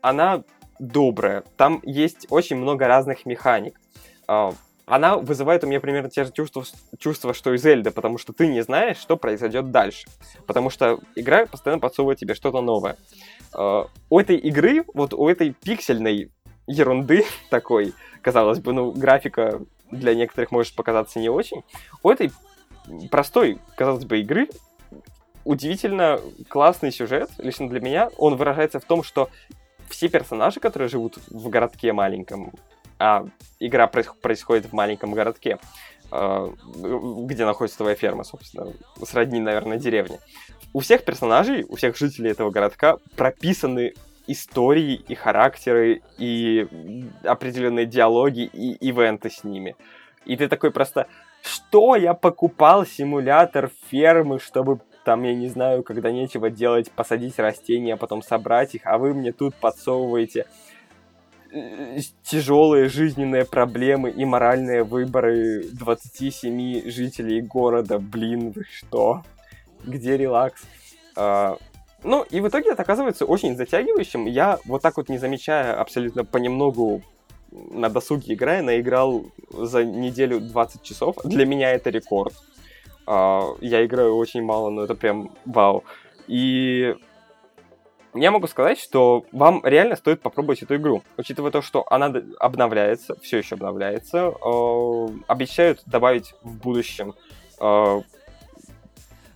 она добрая. Там есть очень много разных механик. А, она вызывает у меня примерно те же чувства, чувства, что и Зельда, потому что ты не знаешь, что произойдет дальше. Потому что игра постоянно подсовывает тебе что-то новое. Uh, у этой игры, вот у этой пиксельной ерунды *laughs* такой, казалось бы, ну, графика для некоторых может показаться не очень, у этой простой, казалось бы, игры удивительно классный сюжет, лично для меня. Он выражается в том, что все персонажи, которые живут в городке маленьком, а игра происходит в маленьком городке, а, где находится твоя ферма, собственно, сродни, наверное, деревне. У всех персонажей, у всех жителей этого городка прописаны истории и характеры, и определенные диалоги, и ивенты с ними. И ты такой просто, что я покупал симулятор фермы, чтобы там, я не знаю, когда нечего делать, посадить растения, а потом собрать их, а вы мне тут подсовываете Э, тяжелые жизненные проблемы и моральные выборы 27 жителей города. Блин, вы что? Где релакс? А, ну, и в итоге это оказывается очень затягивающим. Я вот так вот, не замечая абсолютно понемногу на досуге играя, наиграл за неделю 20 часов. Для меня это рекорд. А, я играю очень мало, но это прям вау. И я могу сказать, что вам реально стоит попробовать эту игру. Учитывая то, что она обновляется, все еще обновляется, э, обещают добавить в будущем, э,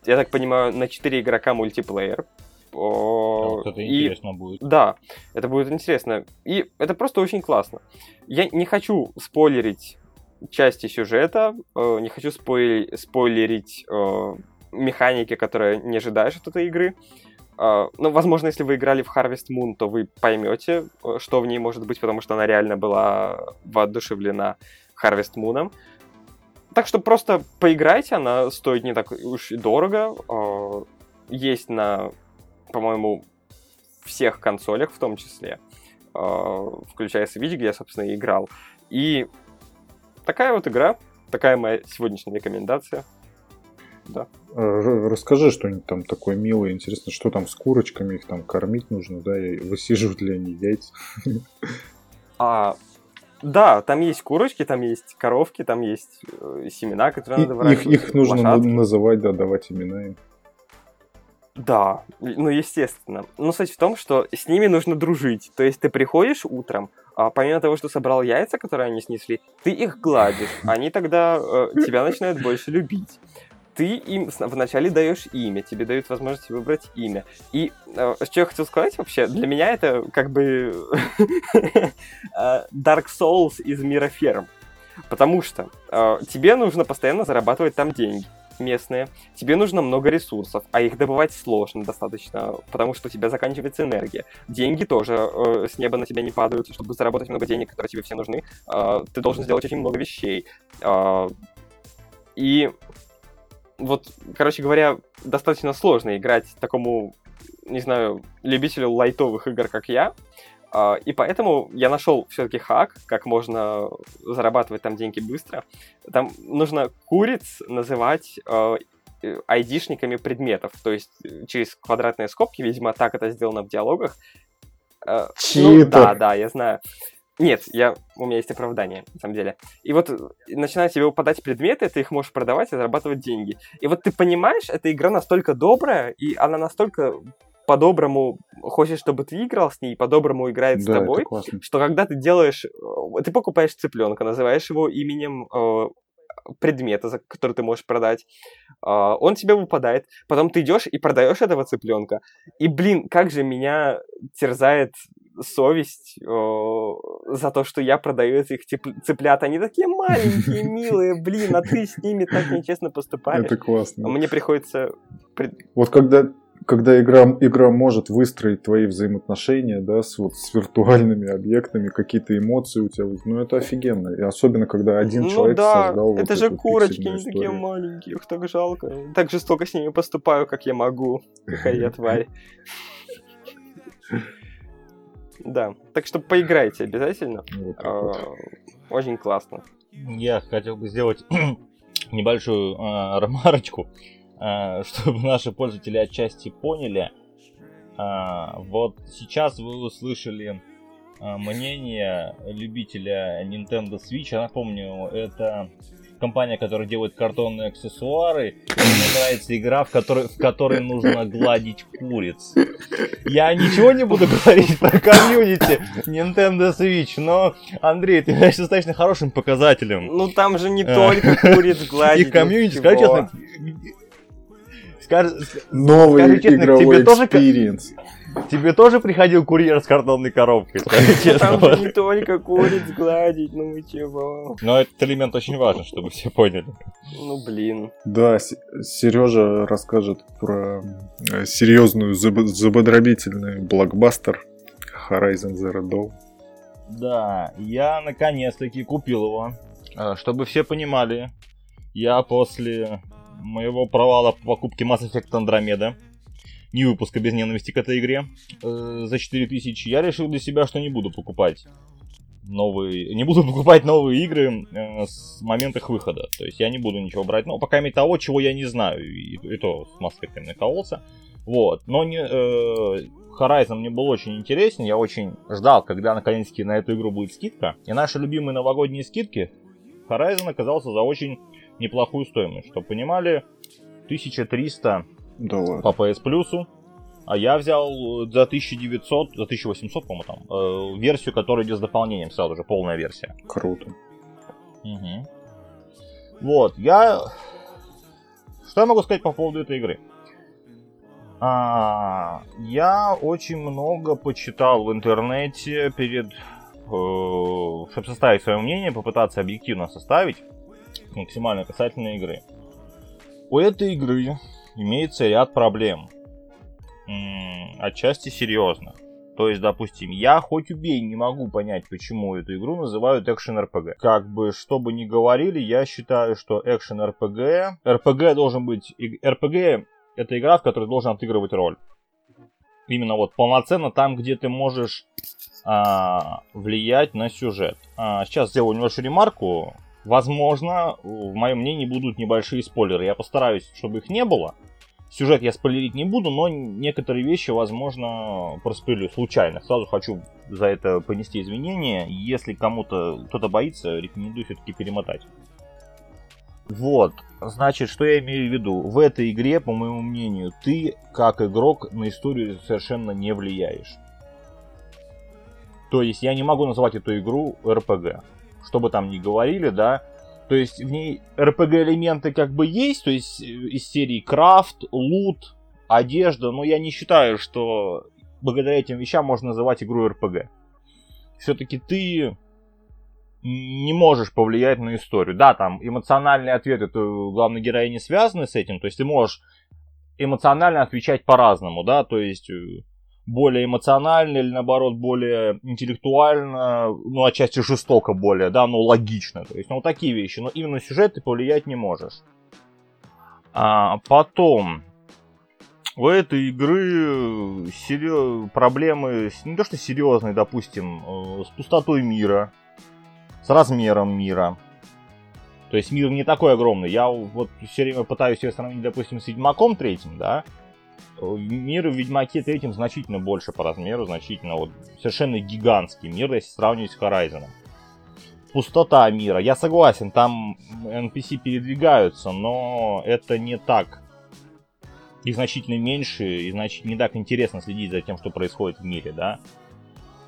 я так понимаю, на 4 игрока мультиплеер. Вот это и, интересно будет. Да, это будет интересно. И это просто очень классно. Я не хочу спойлерить части сюжета, э, не хочу спойлерить, спойлерить э, механики, которые не ожидаешь от этой игры. Uh, ну, возможно, если вы играли в Harvest Moon, то вы поймете, э, что в ней может быть, потому что она реально была воодушевлена Harvest Moon. Так что просто поиграйте, она стоит не так уж и дорого. Есть на, по-моему, всех консолях в том числе, uh, включая Switch, где я, собственно, и играл. И такая вот игра, такая моя сегодняшняя рекомендация. да. Р- Расскажи что-нибудь там такое милое, интересно, что там с курочками, их там кормить нужно, да, и высиживают ли они яйца? А, да, там есть курочки, там есть коровки, там есть э, семена, которые И- надо Их, выращивать. их нужно на- лошадки. называть, да, давать имена им. Да, ну естественно. Но суть в том, что с ними нужно дружить. То есть ты приходишь утром, а помимо того, что собрал яйца, которые они снесли, ты их гладишь. Они тогда э, тебя начинают больше любить. Ты им вначале даешь имя, тебе дают возможность выбрать имя. И э, что я хотел сказать вообще, для меня это как бы *laughs* э, Dark Souls из мира ферм. Потому что э, тебе нужно постоянно зарабатывать там деньги местные, тебе нужно много ресурсов, а их добывать сложно достаточно, потому что у тебя заканчивается энергия. Деньги тоже э, с неба на тебя не падают, чтобы заработать много денег, которые тебе все нужны, э, ты должен сделать очень много вещей. Э, и вот, короче говоря, достаточно сложно играть такому, не знаю, любителю лайтовых игр, как я. А, И поэтому я нашел все-таки хак, как можно зарабатывать там деньги быстро. Там нужно куриц называть э, э, айдишниками предметов, то есть э, через квадратные скобки, видимо, так это сделано в диалогах. Э, Ну, Читер. да, да, я знаю. Нет, я, у меня есть оправдание, на самом деле. И вот э, начинают тебе выпадать предметы, ты их можешь продавать и зарабатывать деньги. И вот ты понимаешь, эта игра настолько добрая, и она настолько по-доброму хочет, чтобы ты играл с ней, по-доброму играет с Да, тобой, это классно. что когда ты делаешь, э, ты покупаешь цыпленка, называешь его именем э, предмета, за который ты можешь продать, э, он тебе выпадает, потом ты идешь и продаешь этого цыпленка, и блин, как же меня терзает совесть э, за то, что я продаю этих цып- цыплят, они такие маленькие, *laughs* милые, блин, а ты с ними так нечестно поступаешь. Это классно. Мне приходится Вот когда, когда игра, игра может выстроить твои взаимоотношения, да, с, вот, с виртуальными объектами, какие-то эмоции у тебя, вот, ну это офигенно. И особенно, когда один ну человек да, создал вот это же эту курочки, они такие маленькие, их так жалко. Так жестоко с ними поступаю, как я могу. Какая я тварь. Да, так что поиграйте обязательно. Вот так А, вот. Очень классно. Я хотел бы сделать *clears throat* небольшую э, ремарочку, э, *laughs* чтобы наши пользователи отчасти поняли. А, вот сейчас вы услышали а, мнение любителя Nintendo Switch. Я напомню, это компания, которая делает картонные аксессуары. И мне нравится игра, в которой, в которой нужно гладить куриц. Я ничего не буду говорить про комьюнити Nintendo Switch, но, Андрей, ты являешься достаточно хорошим показателем. Ну там же не только куриц *laughs* гладить. Их комьюнити, скажи честно, скажи, Новый скажи честно, игровой тебе тоже ко- experience. тебе тоже приходил курьер с картонной коробкой, скажи честно. Там же не только куриц гладить, ну вы чего. Но этот элемент очень важен, чтобы все поняли. Ну блин. Да, Сережа расскажет про э, серьезную забо- забодробительный блокбастер Horizon Zero Dawn. Да, я наконец-таки купил его. А, Чтобы все понимали, я после моего провала по покупке Mass Effect Andromeda, не выпуска без ненависти к этой игре, э, за 4000, я решил для себя, что не буду покупать новые, не буду *laughs* покупать новые игры э, с момента их выхода. То есть я не буду ничего брать, ну, пока кроме того, чего я не знаю, и, и то с Mass Effect накололся. Вот, но не, э, Horizon мне был очень интересен, я очень ждал, когда наконец-таки на эту игру будет скидка. И наши любимые новогодние скидки Horizon оказался за очень неплохую стоимость. Чтобы понимали, 1300 Да ладно. по PS Plus, а я взял за 1900, за 1800, по-моему, там, э, версию, которая идет с дополнением сразу же, полная версия. Круто. Мгм. Вот, я... Что я могу сказать по поводу этой игры? А, я очень много почитал в интернете перед... э, чтобы составить свое мнение, попытаться объективно составить максимально касательно игры. У этой игры имеется ряд проблем. М, Отчасти серьезно. То есть, допустим, я хоть убей не могу понять, почему эту игру называют экшен RPG. Как бы, что бы ни говорили, я считаю, что экшен RPG... RPG должен быть... RPG это игра, в которой должен отыгрывать роль. Именно вот полноценно там, где ты можешь а, влиять на сюжет. А, сейчас сделаю небольшую ремарку. Возможно, в моем мнении будут небольшие спойлеры. Я постараюсь, чтобы их не было. Сюжет я спойлерить не буду, но некоторые вещи, возможно, проспойлю случайно. Сразу хочу за это понести извинения. Если кому-то кто-то боится, рекомендую все-таки перемотать. Вот, значит, что я имею в виду? В этой игре, по моему мнению, ты, как игрок, на историю совершенно не влияешь. То есть я не могу назвать эту игру RPG. Что бы там ни говорили, да, то есть в ней RPG элементы как бы есть, то есть из серии крафт, лут, одежда, но я не считаю, что благодаря этим вещам можно называть игру RPG. Все-таки ты не можешь повлиять на историю. Да, там эмоциональный ответ это главной героини связаны с этим, то есть ты можешь эмоционально отвечать по-разному, да, то есть э, более эмоционально или наоборот более интеллектуально, ну отчасти жестоко более, да, ну логично, то есть, ну такие вещи, но именно сюжет ты повлиять не можешь. А потом, у этой игры серьез... проблемы, не то что серьезные, допустим, э, с пустотой мира, с размером мира. То есть мир не такой огромный. Я вот все время пытаюсь ее сравнить, допустим, с Ведьмаком третьим, да, Мир в Ведьмаке третьем значительно больше по размеру, значительно вот совершенно гигантский мир, если сравнивать с Horizon. Пустота мира. Я согласен, там NPC передвигаются, но это не так. Их значительно меньше, и значит не так интересно следить за тем, что происходит в мире, да.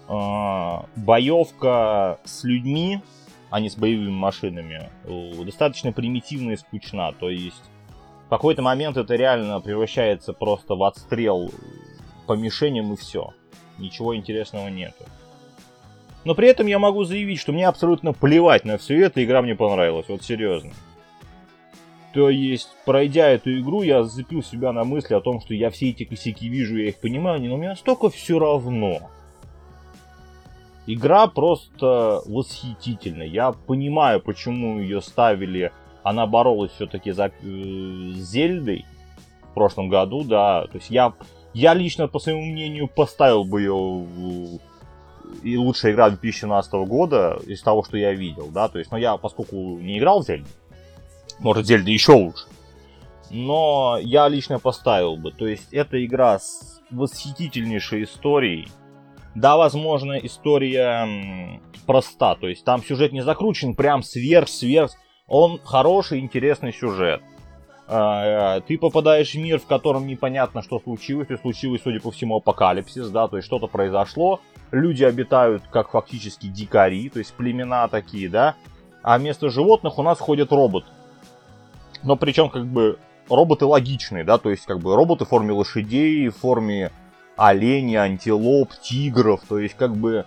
А, боевка с людьми, а не с боевыми машинами, достаточно примитивна и скучна. То есть какой-то момент это реально превращается просто в отстрел по мишеням и все. Ничего интересного нету. Но при этом я могу заявить, что мне абсолютно плевать на все это, игра мне понравилась, вот серьезно. То есть, пройдя эту игру, я зацепил себя на мысли о том, что я все эти косяки вижу, я их понимаю, но мне настолько все равно. Игра просто восхитительна. Я понимаю, почему ее ставили она боролась все-таки за э, Зельдой в прошлом году, да. То есть я, я лично, по своему мнению, поставил бы ее в, и лучшая игра 2017 года из того, что я видел, да. То есть, но я, поскольку не играл в Зельду, может, Зельда еще лучше, но я лично поставил бы. То есть, это игра с восхитительнейшей историей. Да, возможно, история проста, то есть там сюжет не закручен прям сверх-сверх он хороший, интересный сюжет. А, ты попадаешь в мир, в котором непонятно, что случилось, и случилось, судя по всему, апокалипсис, да, то есть что-то произошло, люди обитают как фактически дикари, то есть племена такие, да, а вместо животных у нас ходят роботы. Но причем как бы роботы логичные, да, то есть как бы роботы в форме лошадей, в форме оленей, антилоп, тигров, то есть как бы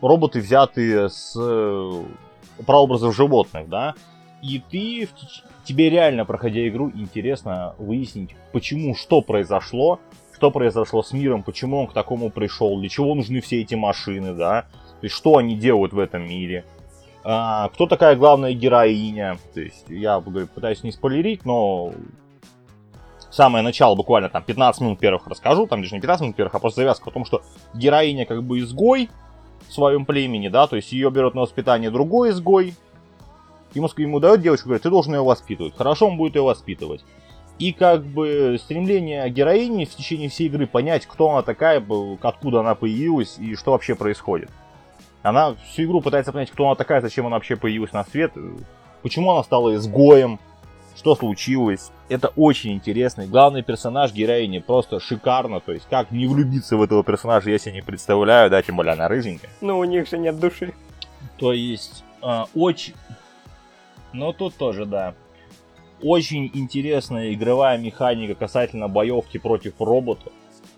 роботы взятые с прообразов животных, да, и ты, тебе реально, проходя игру, интересно выяснить, почему, что произошло, что произошло с миром, почему он к такому пришел, для чего нужны все эти машины, да, то есть что они делают в этом мире, а, кто такая главная героиня, то есть я говорю, пытаюсь не спойлерить, но самое начало, буквально там 15 минут первых расскажу, там даже не 15 минут первых, а просто завязка о том, что героиня как бы изгой, своем племени, да, то есть ее берет на воспитание другой изгой, ему, ему дает девочку, говорит, ты должен ее воспитывать. Хорошо, он будет ее воспитывать. И как бы стремление героини в течение всей игры понять, кто она такая, откуда она появилась и что вообще происходит. Она всю игру пытается понять, кто она такая, зачем она вообще появилась на свет, почему она стала изгоем, что случилось. Это очень интересно. Главный персонаж героини просто шикарно. То есть, как не влюбиться в этого персонажа, я себе не представляю, да, тем более она рыженькая. Ну, у них же нет души. То есть, э, очень... Ну, тут тоже, да. Очень интересная игровая механика касательно боевки против роботов.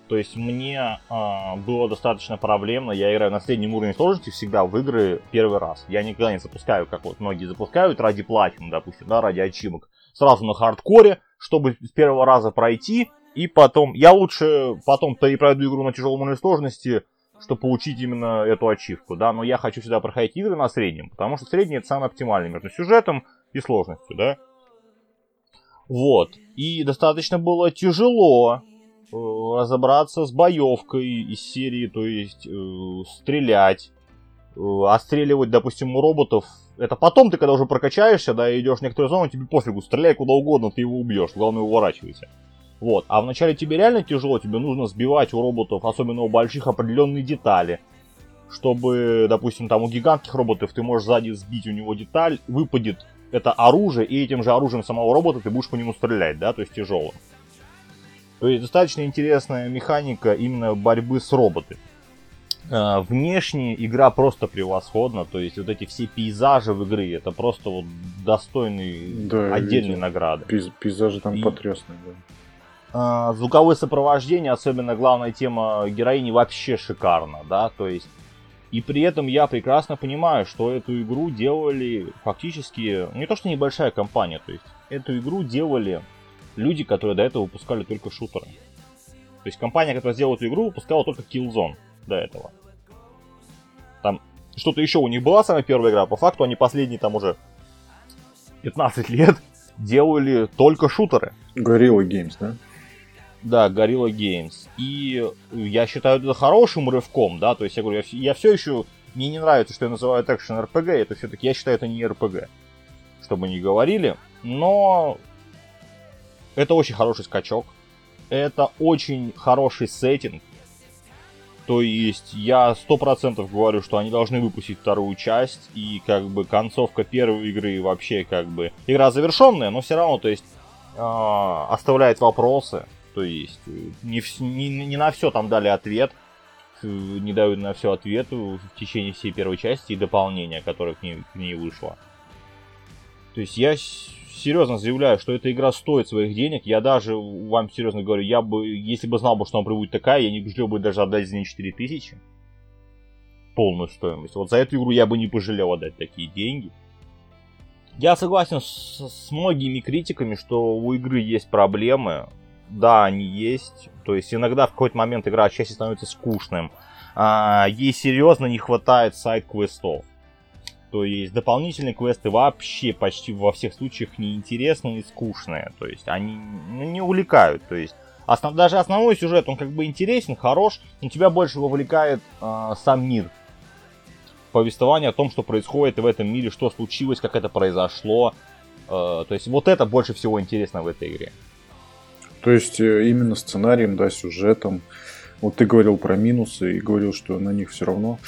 То есть мне э, было достаточно проблемно. Я играю на среднем уровне сложности всегда в игры первый раз. Я никогда не запускаю, как вот многие запускают ради платин, допустим, да, ради ачивок сразу на хардкоре, чтобы с первого раза пройти, и потом... Я лучше потом-то и пройду игру на тяжелом уровне сложности, чтобы получить именно эту ачивку, да, но я хочу всегда проходить игры на среднем, потому что средний это самый оптимальный между сюжетом и сложностью, да. Вот. И достаточно было тяжело э, разобраться с боевкой из серии, то есть э, стрелять, э, отстреливать, допустим, у роботов это потом ты, когда уже прокачаешься, да, и идешь в некоторую зону, тебе пофигу, стреляй куда угодно, ты его убьешь, главное уворачивайся. Вот. А вначале тебе реально тяжело, тебе нужно сбивать у роботов, особенно у больших, определенные детали. Чтобы, допустим, там у гигантских роботов ты можешь сзади сбить у него деталь, выпадет это оружие, и этим же оружием самого робота ты будешь по нему стрелять, да, то есть тяжелым. То есть достаточно интересная механика именно борьбы с роботами. Э, внешне игра просто превосходна, то есть вот эти все пейзажи в игре, это просто вот достойные да, отдельной награды. Пейз, пейзажи там и, потрясные, да. Э, звуковое сопровождение, особенно главная тема героини, вообще шикарно, да, то есть и при этом я прекрасно понимаю, что эту игру делали фактически, не то что небольшая компания, то есть эту игру делали люди, которые до этого выпускали только шутеры. То есть компания, которая сделала эту игру, выпускала только Killzone до этого. Там что-то еще у них была самая первая игра, по факту они последние там уже 15 лет *laughs* делали только шутеры. Gorilla Games, да? Да, Gorilla Games. И я считаю это хорошим рывком, да, то есть я говорю, я, я все еще, мне не нравится, что я называю экшен RPG, это все-таки, я считаю, это не RPG, чтобы не говорили, но это очень хороший скачок, это очень хороший сеттинг, то есть я сто процентов говорю, что они должны выпустить вторую часть, и как бы концовка первой игры вообще как бы игра завершенная, но все равно, то есть э, оставляет вопросы, то есть не, не, не на все там дали ответ, не дают на все ответ в течение всей первой части и дополнения, которое к ней, к ней вышло. То есть я серьезно заявляю, что эта игра стоит своих денег. Я даже вам серьезно говорю, я бы, если бы знал, что она будет такая, я не пожалел бы даже отдать за нее 4000. Полную стоимость. Вот за эту игру я бы не пожалел отдать такие деньги. Я согласен с, с многими критиками, что у игры есть проблемы. Да, они есть. То есть иногда в какой-то момент игра отчасти становится скучным. А, ей серьезно не хватает сайт-квестов. То есть дополнительные квесты вообще почти во всех случаях неинтересные и скучные. То есть они не увлекают. То есть основ, даже основной сюжет, он как бы интересен, хорош, но тебя больше вовлекает э, сам мир. Повествование о том, что происходит в этом мире, что случилось, как это произошло. Э, то есть вот это больше всего интересно в этой игре. То есть э, именно сценарием, да, сюжетом. Вот ты говорил про минусы и говорил, что на них все равно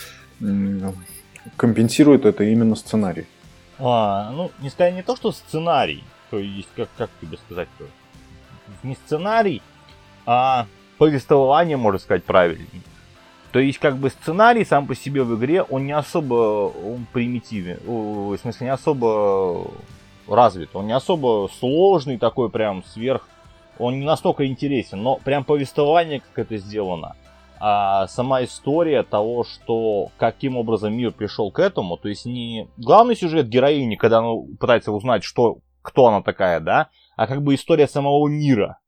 компенсирует это именно сценарий. А, ну, не сказать не то, что сценарий, то есть, как, как тебе сказать-то, не сценарий, а повествование, можно сказать, правильнее. То есть, как бы сценарий сам по себе в игре, он не особо он примитивен, в смысле, не особо развит, он не особо сложный такой прям сверх, он не настолько интересен, но прям повествование, как это сделано, а сама история того, что каким образом мир пришел к этому, то есть не главный сюжет героини, когда она пытается узнать, что, кто она такая, да, а как бы история самого мира.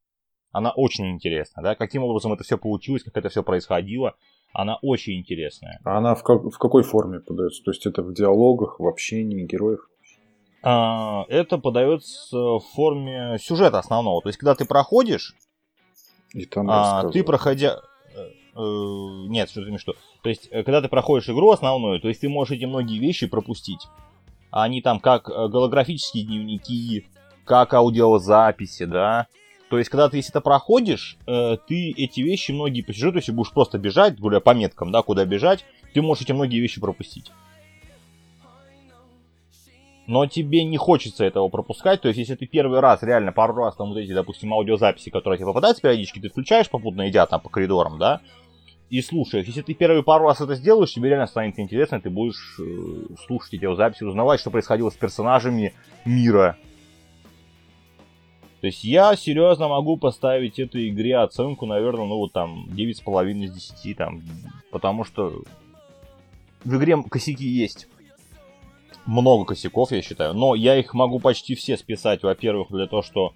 Она очень интересная, да, каким образом это все получилось, как это все происходило, она очень интересная. А она в, как, в какой форме подается? То есть это в диалогах, в общении героев? А, это подается в форме сюжета основного. То есть, когда ты проходишь, и там а, ты проходя нет, что ты что. То есть, э, когда ты проходишь игру основную, то есть ты можешь эти многие вещи пропустить. Они там как э, голографические дневники, как аудиозаписи, да. То есть, когда ты если это проходишь, ты эти вещи многие по сюжету, если будешь просто бежать, более по меткам, да, куда бежать, ты можешь эти многие вещи пропустить. Но тебе не хочется этого пропускать, то есть если ты первый раз, реально пару раз там вот эти, допустим, аудиозаписи, которые тебе попадаются периодически, ты включаешь попутно идя там по коридорам, да, и слушаешь. Если ты первые пару раз это сделаешь, тебе реально станет интересно, ты будешь э, слушать эти записи, узнавать, что происходило с персонажами мира. То есть я серьезно могу поставить этой игре оценку, наверное, ну вот там 9,5 из 10, там, потому что в игре косяки есть. Много косяков, я считаю, но я их могу почти все списать, во-первых, для того, что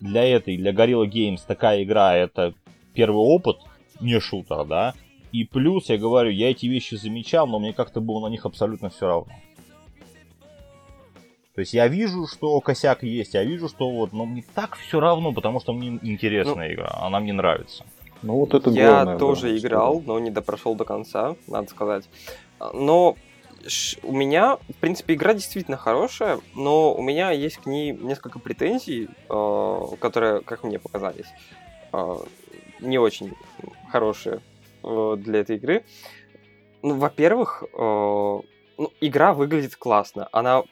для этой, для Gorilla Games такая игра это первый опыт – не шутер, да. И плюс, я говорю, я эти вещи замечал, но мне как-то было на них абсолютно все равно. То есть я вижу, что косяк есть, я вижу, что вот, но мне так все равно, потому что мне интересная ну, игра, она мне нравится. Ну вот это Я главное, тоже да, играл, что... но не допрошел до конца, надо сказать. Но у меня, в принципе, игра действительно хорошая, но у меня есть к ней несколько претензий, э, которые, как мне показались, э, не очень хорошие э, для этой игры. Ну, во-первых, ну, игра выглядит классно. Она,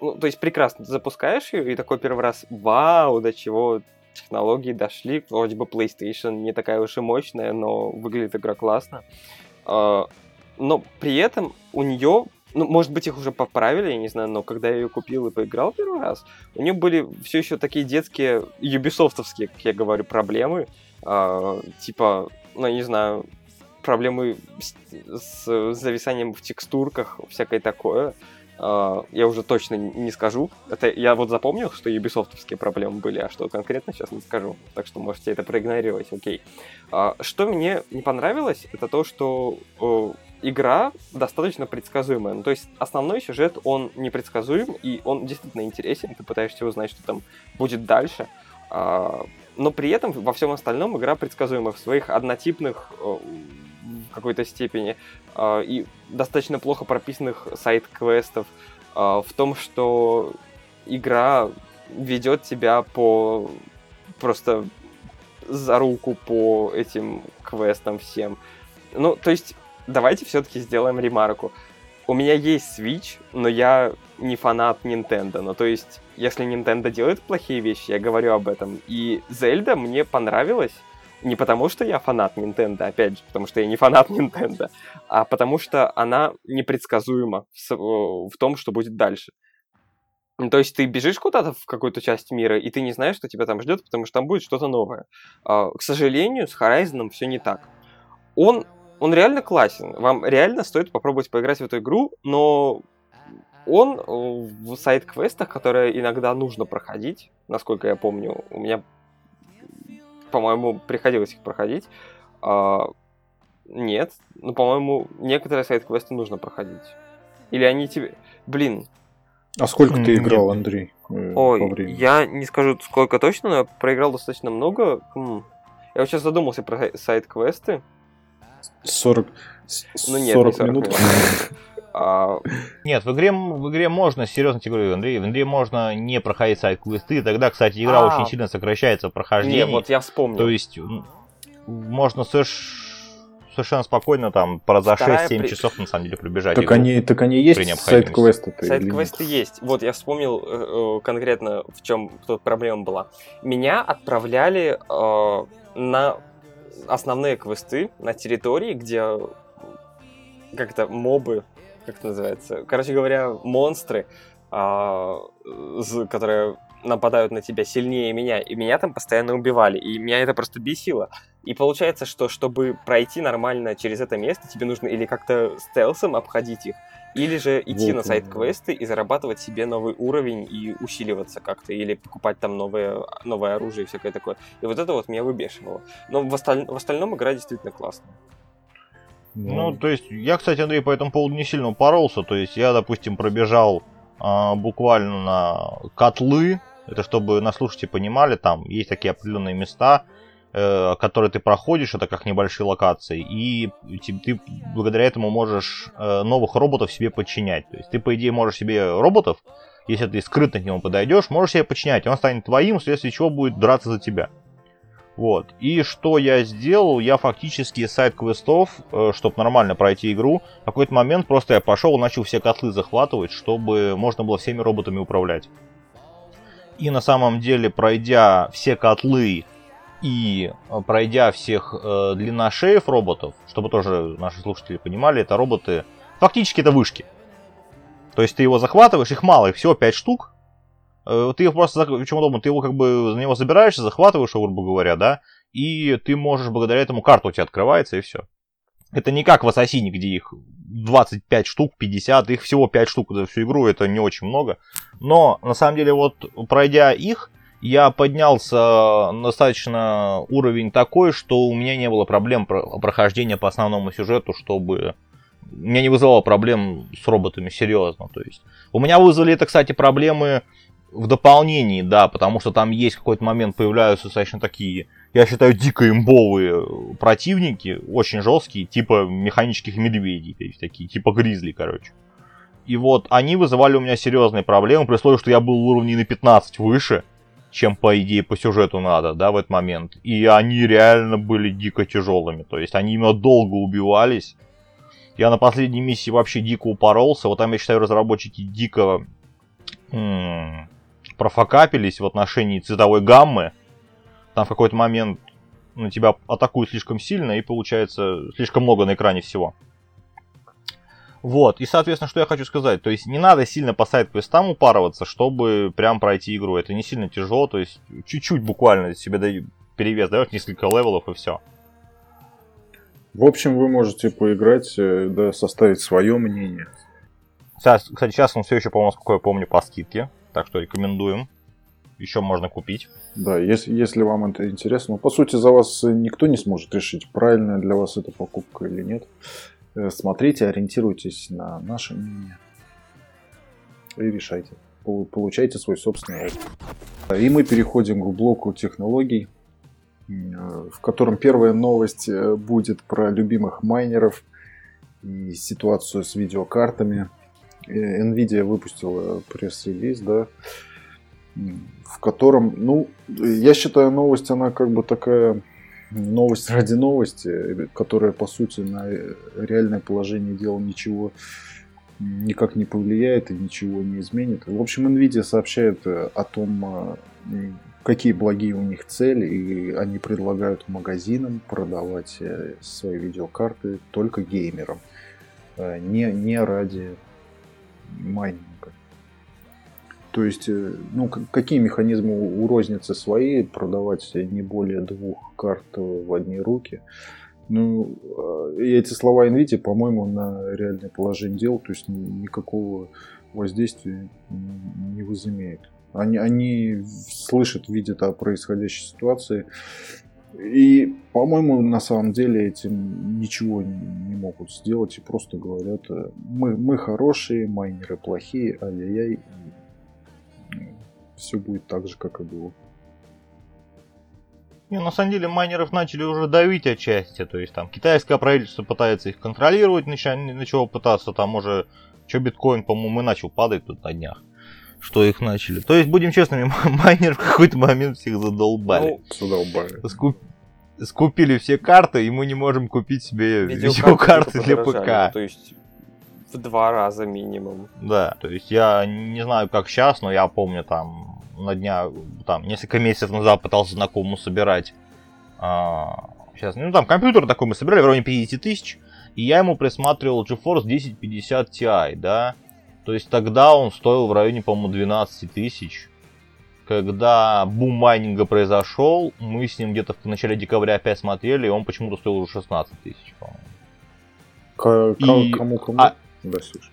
ну, то есть прекрасно. Ты запускаешь ее и такой первый раз, вау, до чего технологии дошли. Вроде бы PlayStation не такая уж и мощная, но выглядит игра классно но при этом у нее, ну, может быть, их уже поправили, я не знаю, но когда я ее купил и поиграл первый раз, у нее были все еще такие детские, юбисофтовские, как я говорю, проблемы, э, типа, ну, не знаю, проблемы с, с зависанием в текстурках, всякое такое. Uh, я уже точно не скажу. Это я вот запомнил, что юбисофтовские проблемы были, а что конкретно сейчас не скажу. Так что можете это проигнорировать, окей. Uh, что мне не понравилось, это то, что uh, игра достаточно предсказуемая. Ну, то есть основной сюжет, он непредсказуем, и он действительно интересен, ты пытаешься узнать, что там будет дальше. А, но при этом во всем остальном игра предсказуема в своих однотипных э, в какой-то степени а, и достаточно плохо прописанных сайт-квестов а, в том, что игра ведет тебя по просто за руку по этим квестам всем. Ну, то есть давайте все-таки сделаем ремарку. У меня есть Switch, но я не фанат Nintendo. Ну, то есть, если Nintendo делает плохие вещи, я говорю об этом. И Зельда мне понравилась не потому, что я фанат Nintendo, опять же, потому что я не фанат *laughs* Nintendo, а потому что она непредсказуема в, в том, что будет дальше. Ну, то есть ты бежишь куда-то в какую-то часть мира, и ты не знаешь, что тебя там ждет, потому что там будет что-то новое. А, к сожалению, с Horizon все не так. Он он реально классен. Вам реально стоит попробовать поиграть в эту игру, но он в сайт-квестах, которые иногда нужно проходить, насколько я помню, у меня, по-моему, приходилось их проходить. А, нет, ну, по-моему, некоторые сайт-квесты нужно проходить. Или они тебе... Блин. А сколько ты играл, Андрей? Э, Ой, я не скажу сколько точно, но я проиграл достаточно много. Я вот сейчас задумался про сайт-квесты. 40, ну, нет, 40, 40 минут. *laughs* А... Нет, в игре, в игре можно, серьезно тебе говорю, Андрей, в игре можно не проходить сайт-квесты, тогда, кстати, игра а. очень сильно сокращается в прохождении. Не, вот я вспомнил. То есть, можно совершенно спокойно там про за 6-7 при... часов на самом деле пробежать. Так они, так они есть сайт-квесты? Сайт-квесты есть. Вот я вспомнил э, э, конкретно, в чем тут проблема была. Меня отправляли э, на основные квесты на территории, где как то мобы, как это называется, короче говоря, монстры, а, которые нападают на тебя сильнее меня, и меня там постоянно убивали, и меня это просто бесило. И получается, что чтобы пройти нормально через это место, тебе нужно или как-то стелсом обходить их, или же идти вот, на сайт-квесты и зарабатывать себе новый уровень и усиливаться как-то, или покупать там новое, новое оружие и всякое такое. И вот это вот меня выбешивало. Но в, осталь... в остальном игра действительно классная. Ну, то есть, я, кстати, Андрей, по этому поводу не сильно упоролся. То есть, я, допустим, пробежал а, буквально на котлы. Это чтобы на слушайте понимали, там есть такие определенные места, Э, которые ты проходишь, это как небольшие локации, и ты благодаря этому можешь э, новых роботов себе подчинять. То есть ты, по идее, можешь себе роботов, если ты скрытно к нему подойдешь, можешь себе подчинять, он станет твоим, вследствие чего будет драться за тебя. Вот. И что я сделал? Я фактически сайт квестов, э, чтобы нормально пройти игру, в какой-то момент просто я пошел и начал все котлы захватывать, чтобы можно было всеми роботами управлять. И на самом деле, пройдя все котлы и э, пройдя всех э, длинношеев роботов, чтобы тоже наши слушатели понимали, это роботы, фактически это вышки. То есть ты его захватываешь, их мало, их всего 5 штук. Э, ты его просто, чем удобно, ты его как бы за него забираешься, захватываешь грубо говоря, да, и ты можешь благодаря этому карту у тебя открывается и все. Это не как в Ассасине, где их 25 штук, 50, их всего 5 штук за всю игру, это не очень много. Но на самом деле вот пройдя их, я поднялся достаточно уровень такой, что у меня не было проблем прохождения по основному сюжету, чтобы меня не вызывало проблем с роботами серьезно. То есть у меня вызвали это, кстати, проблемы в дополнении, да, потому что там есть какой-то момент появляются достаточно такие, я считаю, дико имбовые противники, очень жесткие, типа механических медведей, то есть такие, типа гризли, короче. И вот они вызывали у меня серьезные проблемы, при условии, что я был уровней на 15 выше, чем по идее по сюжету надо, да, в этот момент. И они реально были дико тяжелыми. То есть они именно долго убивались. Я на последней миссии вообще дико упоролся. Вот там, я считаю, разработчики дико профакапились в отношении цветовой гаммы. Там в какой-то момент на тебя атакуют слишком сильно и получается слишком много на экране всего. Вот, и, соответственно, что я хочу сказать, то есть не надо сильно по side квестам упарываться, чтобы прям пройти игру, это не сильно тяжело, то есть чуть-чуть буквально себе даю, перевес даешь, несколько левелов и все. В общем, вы можете поиграть, э, да, составить свое мнение. Сейчас, кстати, сейчас он все еще, по-моему, сколько я помню, по скидке, так что рекомендуем. Еще можно купить. Да, если, если вам это интересно. Но, по сути, за вас никто не сможет решить, правильная для вас эта покупка или нет. Э, смотрите, ориентируйтесь на наше мнение и решайте. Получайте свой собственный опыт. И мы переходим к блоку технологий, э, в котором первая новость э, будет про любимых майнеров и ситуацию с видеокартами. Nvidia выпустила пресс-релиз, да, в котором, ну, я считаю, новость, она как бы такая новость ради новости, которая, по сути, на реальное положение дел ничего никак не повлияет и ничего не изменит. В общем, Nvidia сообщает э, о том, э, какие благие у них цели, и они предлагают магазинам продавать э, свои видеокарты только геймерам, не, не ради майнинга. То есть, э, ну, какие механизмы у розницы свои, продавать не более двух карт в одни руки. Ну, э, эти слова Nvidia, по-моему, на реальное положение дел, то есть никакого воздействия не возымеют. Они, они слышат, видят о происходящей ситуации. И, по-моему, на самом деле этим ничего не могут сделать и просто говорят, э, мы, мы хорошие, майнеры плохие, ай-яй-яй, все будет так же, как и было. Не, на самом деле майнеров начали уже давить отчасти, то есть там китайское правительство пытается их контролировать, начало пытаться, там уже, что биткоин, по-моему, и начал падать тут на днях, что их начали. То есть, будем честными, *laughs* майнеры в какой-то момент всех задолбали. Ну, задолбали. Скуп... Скупили все карты, и мы не можем купить себе видеокарты для ПК. То есть в два раза минимум. Да, то есть я не знаю, как сейчас, но я помню там на дня, там, несколько месяцев назад пытался знакомому собирать. А, сейчас, ну там компьютер такой мы собирали в районе 50 тысяч, и я ему присматривал GeForce 1050 Ti, да. То есть тогда он стоил в районе, по-моему, 12 тысяч. Когда бум майнинга произошел, мы с ним где-то в начале декабря опять смотрели, и он почему-то стоил уже 16 тысяч, по-моему. К- кому, кому? А, да, слушай.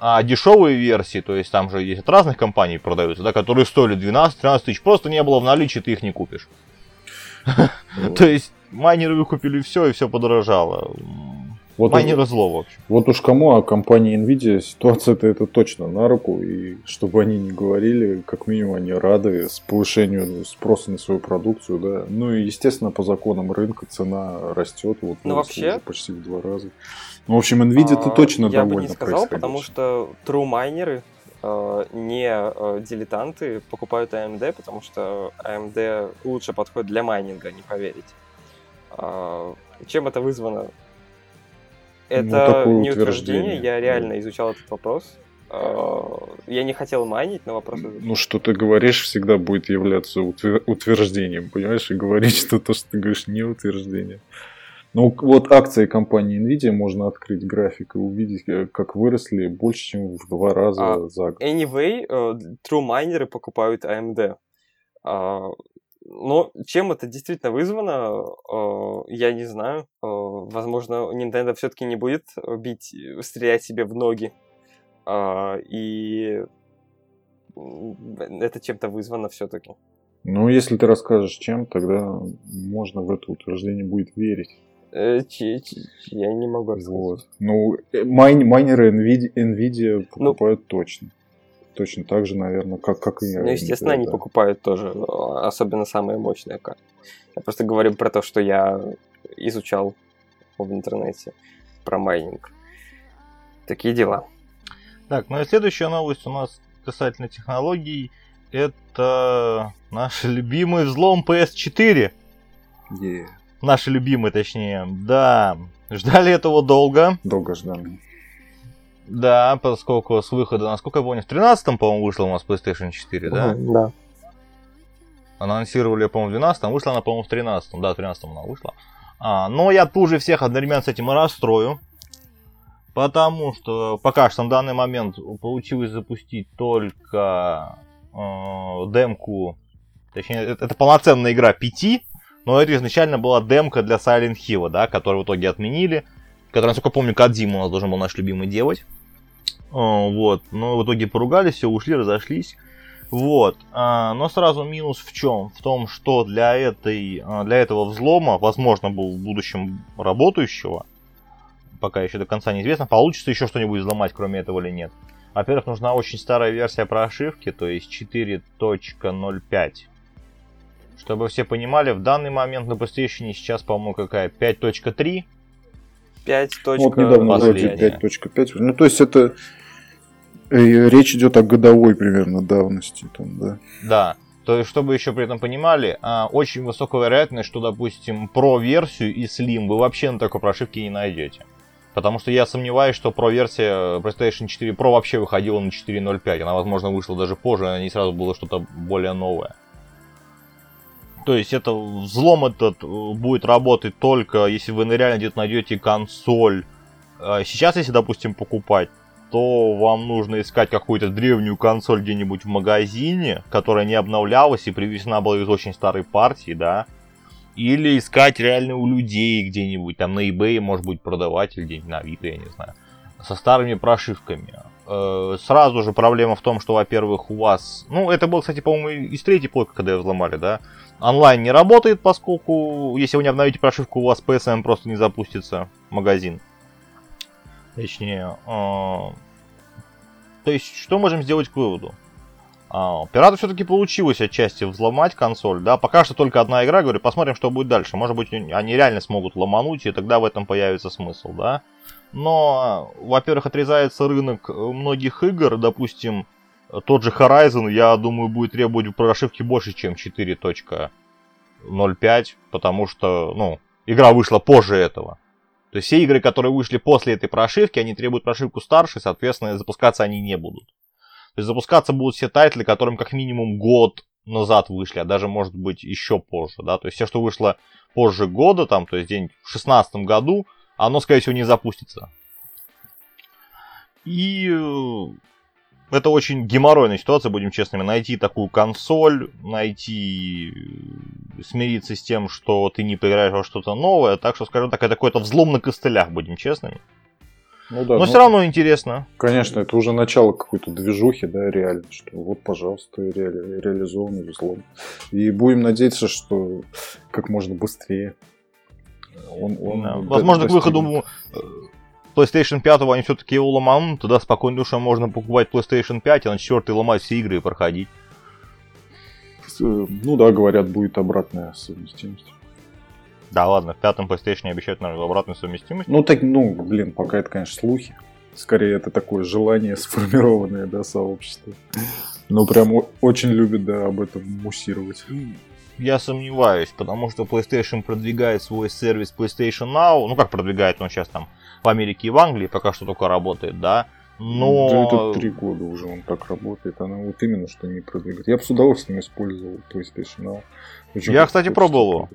А дешевые версии, то есть там же есть от разных компаний продаются, да, которые стоили 12-13 тысяч, просто не было в наличии, ты их не купишь. *laughs* То есть майнеры выкупили все, и все подорожало. Вот Майнеры зло, в общем. Вот уж кому, а компании Nvidia ситуация-то это точно на руку. И чтобы они не говорили, как минимум они рады с повышению спроса на свою продукцию, да. Ну и, естественно, по законам рынка цена растет. Вот ну, вообще... почти в два раза. Ну, в общем, Nvidia а, точно я довольна Я бы не сказал, потому что true майнеры э, не э, дилетанты покупают AMD, потому что AMD лучше подходит для майнинга, не поверить. Э, чем это вызвано? Это ну, не утверждение, я реально изучал этот вопрос. А, я не хотел майнить, но вопрос... Ну, что ты говоришь, всегда будет являться утверждением, понимаешь? И говорить, что то, что ты говоришь, не утверждение. Ну, вот акции компании Nvidia можно открыть график и увидеть, э, как выросли больше, чем в два раза а, за год. Anyway, uh, true майнеры покупают AMD. Uh, но чем это действительно вызвано, э, я не знаю. Э, возможно, Nintendo все-таки не будет бить, стрелять себе в ноги. Э, и это чем-то вызвано все-таки. Ну, если ты расскажешь чем, тогда можно в это утверждение будет верить. Я не могу рассказать. Вот. Ну, майн, майнеры NVIDIA, NVIDIA ну, покупают ну, точно точно так же, наверное, как, как и Ну, естественно, они покупают тоже, особенно самые мощные карты. Я просто говорю про то, что я изучал в интернете про майнинг. Такие дела. Так, ну и следующая новость у нас касательно технологий. Это наш любимый взлом PS4. Yeah. Наши любимые, точнее. Да, ждали этого долго. Долго ждали. Да, поскольку с выхода, насколько я помню, в 13-м, по-моему, вышла у нас PlayStation 4, да? Мгм, Да. Анонсировали, по-моему, в 12-м, вышла она, по-моему, в 13-м. Да, в 13-м она вышла. А, но я тут же всех одновременно с этим и расстрою. Потому что пока что на данный момент получилось запустить только э, демку. Точнее, это, это полноценная игра 5, но это изначально была демка для Silent Hill, да, которую в итоге отменили. Который, насколько помню, Кадзима у нас должен был наш любимый делать. Э, вот. Но в итоге поругались, все, ушли, разошлись. Вот. А, но сразу минус в чем? В том, что для, этой, а, для этого взлома, возможно, был в будущем работающего, пока еще до конца неизвестно, получится еще что-нибудь взломать, кроме этого или нет. Во-первых, нужна очень старая версия прошивки, то есть 4.05. Чтобы все понимали, в данный момент на PlayStation сейчас, по-моему, какая? 5.3? 5. Вот недавно вроде последняя. 5.5. Ну, то есть это э, речь идет о годовой примерно давности. Там, да. Да. То есть, чтобы еще при этом понимали, а, очень высокая вероятность, что, допустим, Pro-версию и Slim вы вообще на такой прошивке не найдете. Потому что я сомневаюсь, что Pro-версия PlayStation 4 Pro вообще выходила на 4.05. Она, возможно, вышла даже позже, а не сразу было что-то более новое. То есть это взлом этот э, будет работать только если вы реально где-то найдете консоль. А Сейчас, если, допустим, покупать, то вам нужно искать какую-то древнюю консоль где-нибудь в магазине, которая не обновлялась и привезена была из очень старой партии, да. Или искать реально у людей где-нибудь, там на eBay, может быть, продавать или где-нибудь на Авито, я не знаю, со старыми прошивками. Э, Сразу же проблема в том, что, во-первых, у вас... Ну, это было, кстати, по-моему, из третьей плойки, когда ее взломали, да? Онлайн не работает, поскольку, если вы не обновите прошивку, у вас PSN просто не запустится магазин. Точнее, э, то есть, что можем сделать к выводу? А, Пирату все-таки получилось отчасти взломать консоль, да, пока что только одна игра, говорю, посмотрим, что будет дальше. Может быть, они реально смогут ломануть, и тогда в этом появится смысл, да. Но, во-первых, отрезается рынок э, многих игр, допустим, тот же Horizon, я думаю, будет требовать прошивки больше, чем 4.05, потому что, ну, игра вышла позже этого. То есть все игры, которые вышли после этой прошивки, они требуют прошивку старше, соответственно, запускаться они не будут. То есть запускаться будут все тайтлы, которым как минимум год назад вышли, а даже может быть еще позже, да. То есть все, что вышло позже года, там, то есть день в шестнадцатом году, оно, скорее всего, не запустится. И э, это очень геморройная ситуация, будем честными. Найти такую консоль, найти, э, смириться с тем, что ты не поиграешь во что-то новое. Так что, скажем так, это какой-то взлом на костылях, будем честными. Ну да, Но ну, все равно интересно. Конечно, это уже начало какой-то движухи, да, реально, что вот, пожалуйста, реали- реализованный взлом. И будем надеяться, что как можно быстрее он, он Да. Возможно, к выходу достигнет. э, PlayStation 5 они все-таки его ломанут, тогда спокойно душа можно покупать PlayStation 5, а на 4 ломать все игры и проходить. Э, Ну да, говорят, будет обратная совместимость. Да ладно, в пятом PlayStation обещают, наверное, обратную совместимость. Ну так, ну, блин, пока это, конечно, слухи. Скорее, это такое желание *laughs* сформированное, да, сообщество. Ну, прям очень любит, да, об этом муссировать. Я сомневаюсь, потому что PlayStation продвигает свой сервис PlayStation Now. Ну как продвигает он сейчас там в Америке и в Англии, пока что только работает, да. Но... Да это три года уже он так работает. Она вот именно что не продвигает. Я бы с удовольствием использовал PlayStation Now. Очень Я, кстати, пробовал.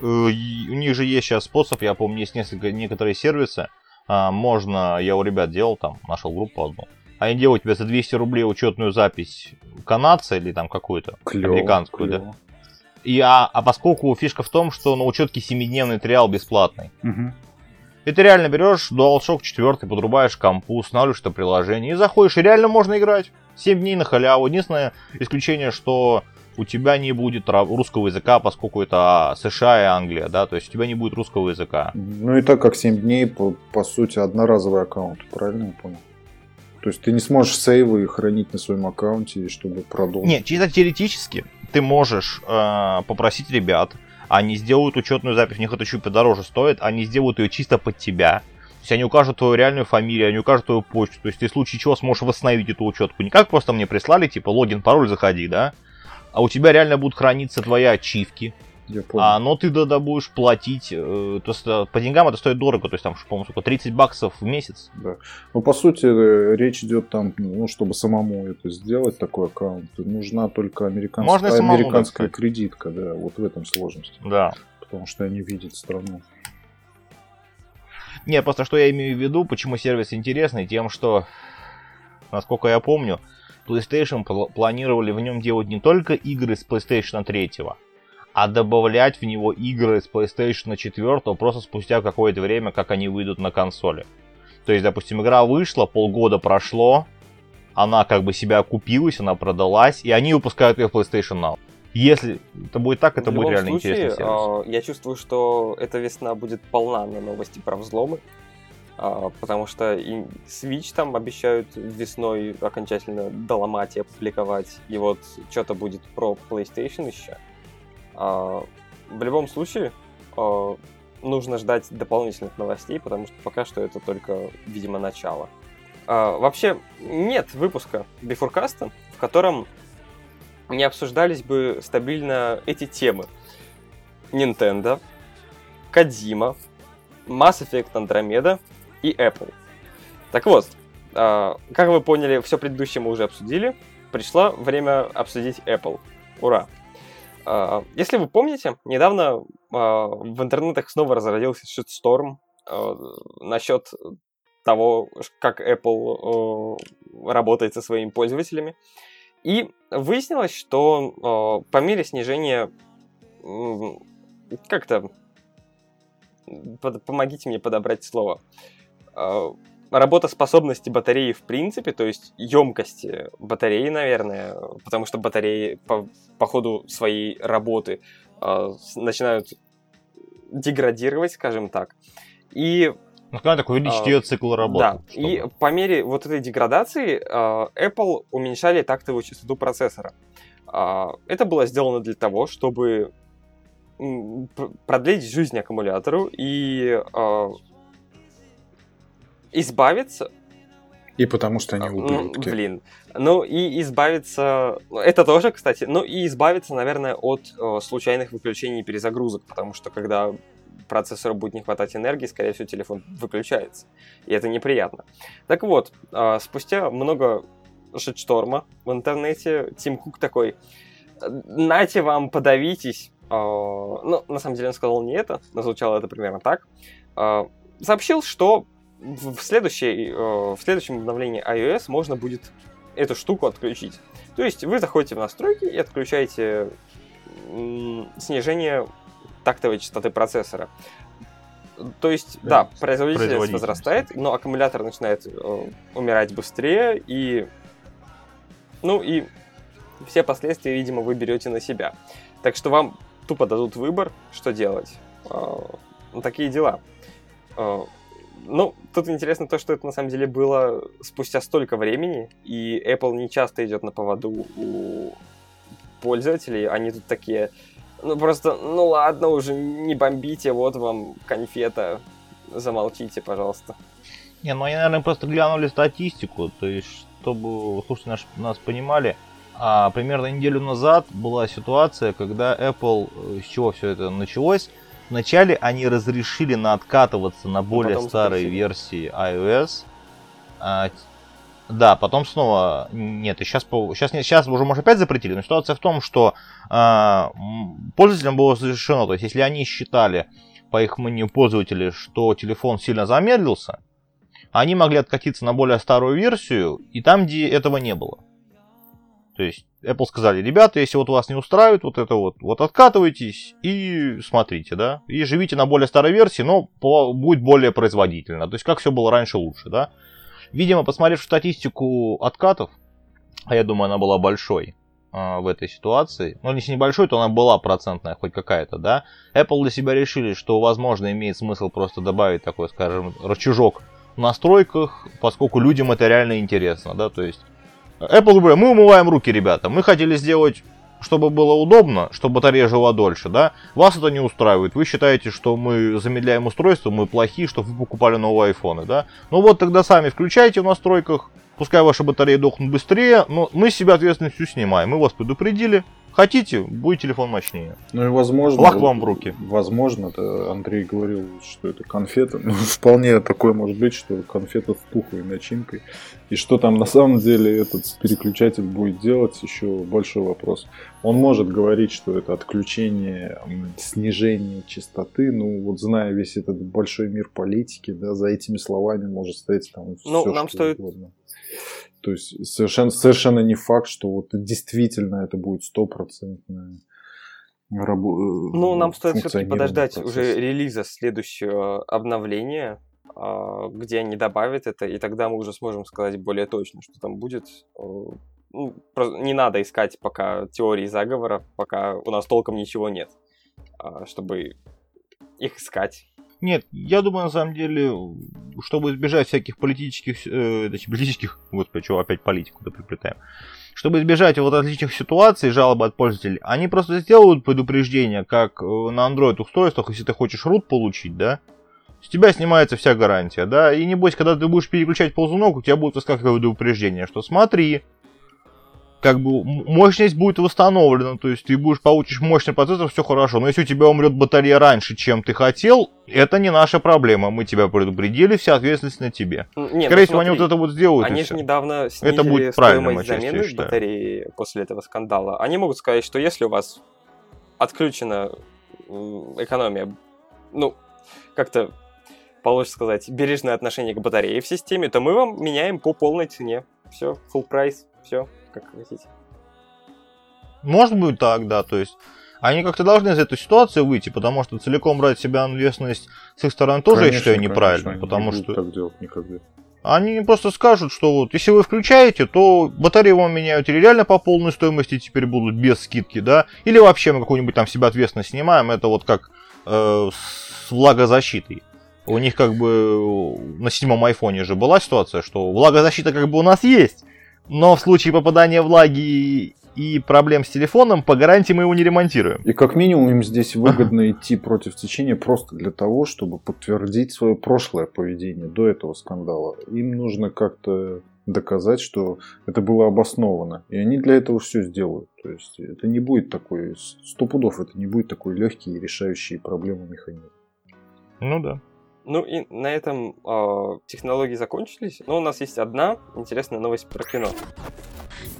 Э, У них же есть сейчас способ, я помню, есть несколько, некоторые сервисы, а, можно, я у ребят делал там, нашел группу одну, они делают тебе за 200 рублей учетную запись канадца или там какую-то Клёво, американскую, да. клёво. И, а, а поскольку фишка в том, что на учетке 7-дневный триал бесплатный. Мгм. И ты реально берешь DualShock 4, подрубаешь компу, устанавливаешь это приложение и заходишь, и реально можно играть. 7 дней на халяву. Единственное исключение, что у тебя не будет русского языка, поскольку это США и Англия, да, то есть у тебя не будет русского языка. Ну и так как 7 дней, по, по сути, одноразовый аккаунт, правильно я понял? То есть ты не сможешь сейвы хранить на своем аккаунте, чтобы продолжить. Нет, чисто теоретически ты можешь э, попросить ребят, они сделают учетную запись, у них это чуть подороже стоит, они сделают ее чисто под тебя. есть они укажут твою реальную фамилию, они укажут твою почту. То есть ты в случае чего сможешь восстановить эту учетку. Не как просто мне прислали, типа, логин, пароль, заходи, да? А у тебя реально будут храниться твои ачивки. Я понял. А, но ты тогда будешь платить, э, то есть, э, по деньгам это стоит дорого, то есть там, по-моему, сколько, 30 баксов в месяц. Да. Ну, по сути, э, речь идет там, ну, чтобы самому это сделать, такой аккаунт, нужна только Можно американская, самому, да, американская кстати. кредитка, да, вот в этом сложность. Да. Потому что они видят страну. Не, просто что я имею в виду, почему сервис интересный, тем, что, насколько я помню, PlayStation пл- планировали в нем делать не только игры с PlayStation 3, а добавлять в него игры с PlayStation 4 просто спустя какое-то время, как они выйдут на консоли. То есть, допустим, игра вышла, полгода прошло, она как бы себя окупилась, она продалась, и они выпускают ее в PlayStation Now. Если это будет так, это в будет реально случае, интересный сервис. а, я чувствую, что эта весна будет полна на новости про взломы. а, потому что и Switch там обещают весной окончательно доломать и опубликовать. И вот что-то будет про PlayStation еще. А, в любом случае, а, нужно ждать дополнительных новостей, потому что пока что это только, видимо, начало. А, вообще, нет выпуска Бифуркаста, в котором не обсуждались бы стабильно эти темы. Nintendo, Кадзима, Mass Effect Andromeda и Apple. Так вот, как вы поняли, все предыдущее мы уже обсудили. Пришло время обсудить Apple. Ура! А, Если вы помните, недавно а, в интернетах снова разразился шитсторм а, насчет того, как Apple работает со своими пользователями. И выяснилось, что по мере снижения как-то помогите мне подобрать слово. Э, работоспособности батареи в принципе, то есть емкости батареи, наверное, потому что батареи по, по ходу своей работы э, начинают деградировать, скажем так. И Ну, скажем так, увеличить а, ее цикл работы. да, чтобы- и по мере вот этой деградации э, Apple уменьшали тактовую частоту процессора. А, Это было сделано для того, чтобы продлить жизнь аккумулятору и э, избавиться... И потому что они ну, ублюдки. блин. Ну и избавиться... Это тоже, кстати. Ну и избавиться, наверное, от э, случайных выключений и перезагрузок, потому что когда процессору будет не хватать энергии, скорее всего, телефон выключается. И это неприятно. Так вот, а, спустя много шитшторма в интернете, Тим Кук такой, нате вам, подавитесь. А, Ну, на самом деле он сказал не это, но звучало это примерно так. А, Сообщил, что в следующей, э, в следующем обновлении iOS можно будет эту штуку отключить. То есть вы заходите в настройки и отключаете снижение тактовой частоты процессора. То есть, да, Да, производительность производительность. возрастает, но аккумулятор начинает э, умирать быстрее, и ну и все последствия, видимо, вы берете на себя. Так что вам тупо дадут выбор, что делать. Э, такие дела. Э, ну, тут интересно то, что это на самом деле было спустя столько времени, и Apple не часто идет на поводу у пользователей. Они тут такие, ну просто, ну ладно уже, не бомбите, вот вам конфета, замолчите, пожалуйста. Не, ну они, наверное, просто глянули статистику, то есть, чтобы слушатели наш- нас понимали, а, примерно неделю назад была ситуация, когда Apple, э, с чего все это началось, вначале они разрешили на откатываться на более потом старые версии iOS. А, да, потом снова нет, и сейчас, сейчас, сейчас уже, может, опять запретили, но ситуация в том, что а, пользователям было разрешено, то есть, если они считали, по их мнению пользователей, что телефон сильно замедлился, они могли откатиться на более старую версию, и там, где этого не было. То есть Apple сказали, ребята, если вот вас не устраивает вот это вот, вот откатывайтесь и смотрите, да, и живите на более старой версии, но по- будет более производительно. То есть как все было раньше лучше, да. Видимо, посмотрев статистику откатов, а я думаю, она была большой а, в этой ситуации, ну если небольшой, то она была процентная хоть какая-то, да. Apple для себя решили, что возможно имеет смысл просто добавить такой, скажем, рычажок в настройках, поскольку людям это реально интересно, да, то есть Apple говорит, мы умываем руки, ребята, мы хотели сделать чтобы было удобно, чтобы батарея жила дольше, да, вас это не устраивает. Вы считаете, что мы замедляем устройство, мы плохие, что вы покупали новые айфоны, да. Ну вот тогда сами включайте в настройках, пускай ваши батареи дохнут быстрее, но мы с себя ответственностью снимаем. Мы вас предупредили, Хотите, будет телефон мощнее. Ну и возможно... Лах вам в руки. Возможно, это Андрей говорил, что это конфета. *laughs* Ну, вполне такое может быть, что конфета с тухлой начинкой. И что там на самом деле этот переключатель будет делать, еще большой вопрос. Он может говорить, что это отключение, снижение частоты. Ну, вот зная весь этот большой мир политики, да, за этими словами может стоять там ну, все, нам что стоит угодно. То есть совершенно, совершенно не факт, что вот действительно это будет стопроцентное рабо- э, Ну, нам стоит все-таки подождать процесс. уже релиза следующего обновления, где они добавят это, и тогда мы уже сможем сказать более точно, что там будет. Ну, не надо искать пока теории заговора, пока у нас толком ничего нет, а, чтобы их искать. Нет, я думаю, на самом деле, чтобы избежать всяких политических, э, точнее, политических, господи, что опять политику да приплетаем, чтобы избежать вот различных ситуаций, жалобы от пользователей, они просто сделают предупреждение, как э, на Android устройствах, если ты хочешь root получить, да, с тебя снимается вся гарантия, да, и небось, когда ты будешь переключать ползунок, у тебя будет выскакивать предупреждение, что смотри, как бы мощность будет восстановлена, то есть ты будешь получишь мощный процессор, все хорошо. Но если у тебя умрет батарея раньше, чем ты хотел, это не наша проблема. Мы тебя предупредили, вся ответственность на тебе. Нет, ну Скорее всего, они вот это вот сделают. Они же недавно снизили это будет стоимость замены части, батареи после этого скандала. Они могут сказать, что если у вас отключена экономия, ну, как-то получше сказать, бережное отношение к батарее в системе, то мы вам меняем по полной цене. Все, full прайс, все как хотите. Может быть так, да, то есть они как-то должны из этой ситуации выйти, потому что целиком брать себя ответственность с их стороны тоже, конечно, я считаю, неправильно, конечно, потому не что... так делать никогда. Они просто скажут, что вот если вы включаете, то батареи вам меняют или реально по полной стоимости теперь будут без скидки, да, или вообще мы какую-нибудь там себя ответственность снимаем, это вот как э, с влагозащитой. У них как бы на седьмом айфоне же была ситуация, что влагозащита как бы у нас есть, но в случае попадания влаги и проблем с телефоном, по гарантии мы его не ремонтируем. И как минимум им здесь *laughs* выгодно идти против течения просто для того, чтобы подтвердить свое прошлое поведение до этого скандала. Им нужно как-то доказать, что это было обосновано. И они для этого все сделают. То есть это не будет такой, сто пудов это не будет такой легкий и решающий проблему механизм. Ну да. Ну и на этом э, технологии закончились. Но у нас есть одна интересная новость про кино.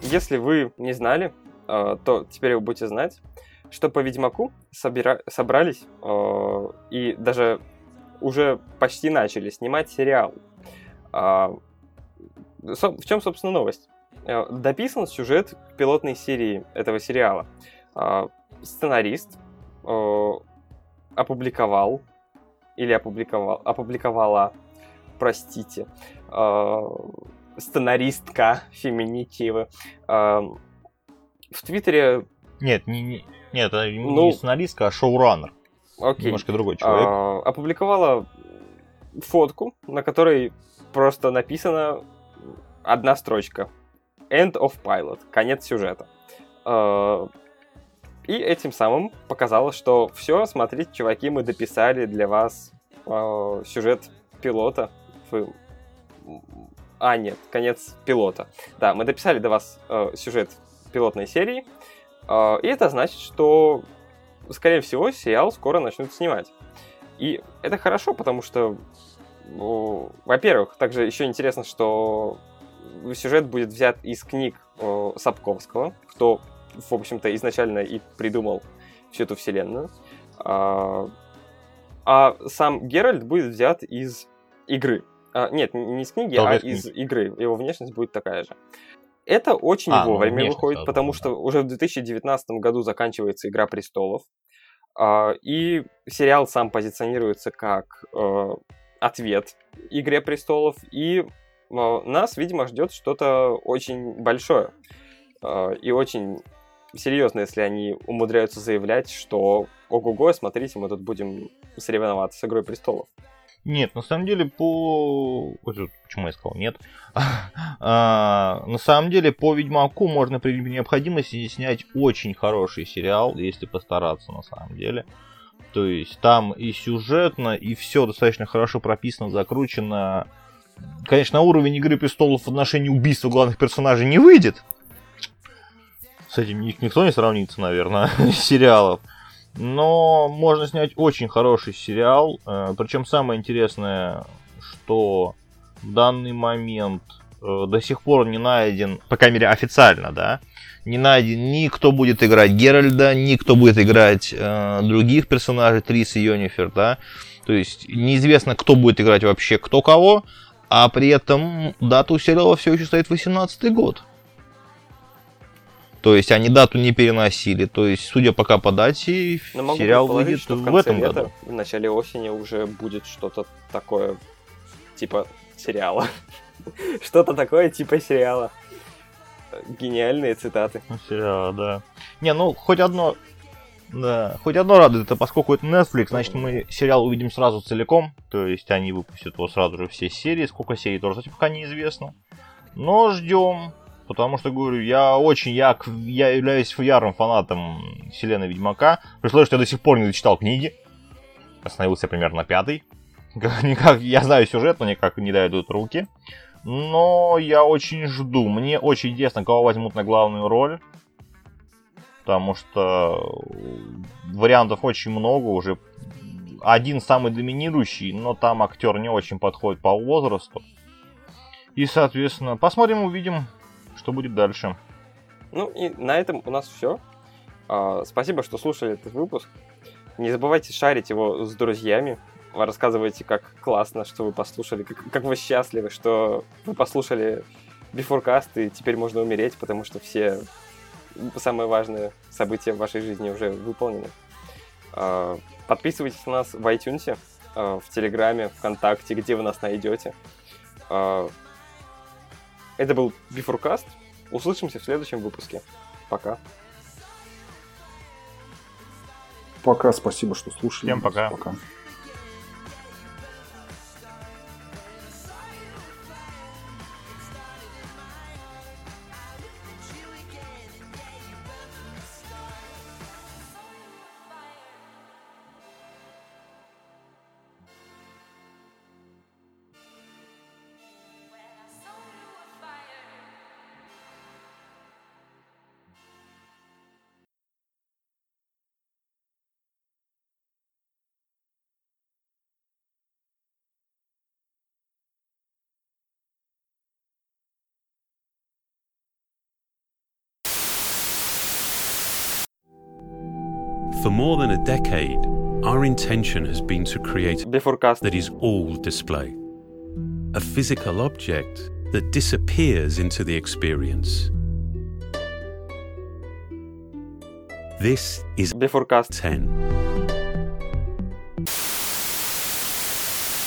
Если вы не знали, э, то теперь вы будете знать, что по Ведьмаку собира... собрались э, и даже уже почти начали снимать сериал. Э. В чем, собственно, новость? Э, дописан сюжет пилотной серии этого сериала. Э, сценарист э, опубликовал или опубликовал, опубликовала, простите, э, сценаристка феминитивы. Э, в Твиттере... Нет, не, не, нет, ну, не сценаристка, а шоураннер. Окей. Немножко другой человек. Э, опубликовала фотку, на которой просто написано одна строчка. End of pilot. Конец сюжета. Э, и этим самым показала, что все, смотрите, чуваки, мы дописали для вас э, сюжет пилота. Вы... А, нет, конец пилота. Да, мы дописали для вас э, сюжет пилотной серии. Э, и это значит, что, скорее всего, сериал скоро начнут снимать. И это хорошо, потому что, ну, во-первых, также еще интересно, что сюжет будет взят из книг э, Сапковского, кто в общем-то, изначально и придумал всю эту вселенную. А, а сам Геральт будет взят из игры. А, нет, не из книги, а из игры. Его внешность будет такая же. Это очень а, ну, вовремя ну, выходит, да, потому да. что уже в 2019 году заканчивается Игра престолов. А, и сериал сам позиционируется как э, ответ Игре престолов. И э, нас, видимо, ждет что-то очень большое э, и очень серьезно, если они умудряются заявлять, что ого-го, смотрите, мы тут будем соревноваться с Игрой Престолов. Нет, на самом деле по... Почему я сказал нет? *laughs* а, на самом деле по Ведьмаку можно при необходимости снять очень хороший сериал, если постараться на самом деле. То есть там и сюжетно, и все достаточно хорошо прописано, закручено. Конечно, уровень Игры Престолов в отношении убийства главных персонажей не выйдет. С этим никто не сравнится, наверное, *laughs* сериалов. Но можно снять очень хороший сериал. Э, Причем самое интересное, что в данный момент э, до сих пор не найден, по крайней мере официально, да, не найден ни кто будет играть Геральда, ни кто будет играть э, других персонажей, Трис и Йонифер, да. То есть неизвестно, кто будет играть вообще кто кого, а при этом дата у сериала все еще стоит 18 год. То есть они дату не переносили. То есть, судя пока по дате, Но сериал выйдет что в, в этом лета, году. В начале осени уже будет что-то такое, типа сериала. *laughs* что-то такое типа сериала. Гениальные цитаты. Сериала, да. Не, ну хоть одно да, хоть одно радует, это поскольку это Netflix, значит мы сериал увидим сразу целиком, то есть они выпустят его сразу же все серии, сколько серий тоже, кстати, пока неизвестно. Но ждем, Потому что, говорю, я очень, я, я являюсь ярым фанатом вселенной Ведьмака. При условии, что я до сих пор не дочитал книги. Остановился примерно на пятой. Никак, я знаю сюжет, но никак не дают руки. Но я очень жду. Мне очень интересно, кого возьмут на главную роль. Потому что вариантов очень много уже. Один самый доминирующий, но там актер не очень подходит по возрасту. И, соответственно, посмотрим, увидим что будет дальше. Ну и на этом у нас все. А, спасибо, что слушали этот выпуск. Не забывайте шарить его с друзьями. Рассказывайте, как классно, что вы послушали, как, как вы счастливы, что вы послушали Before и теперь можно умереть, потому что все самые важные события в вашей жизни уже выполнены. А, подписывайтесь на нас в iTunes, а, в Телеграме, ВКонтакте, где вы нас найдете. Это был Before Услышимся в следующем выпуске. Пока. Пока, спасибо, что слушали. Всем пока. Пока. Decade, our intention has been to create Beforecast that is all display. A physical object that disappears into the experience. This is Beforecast 10.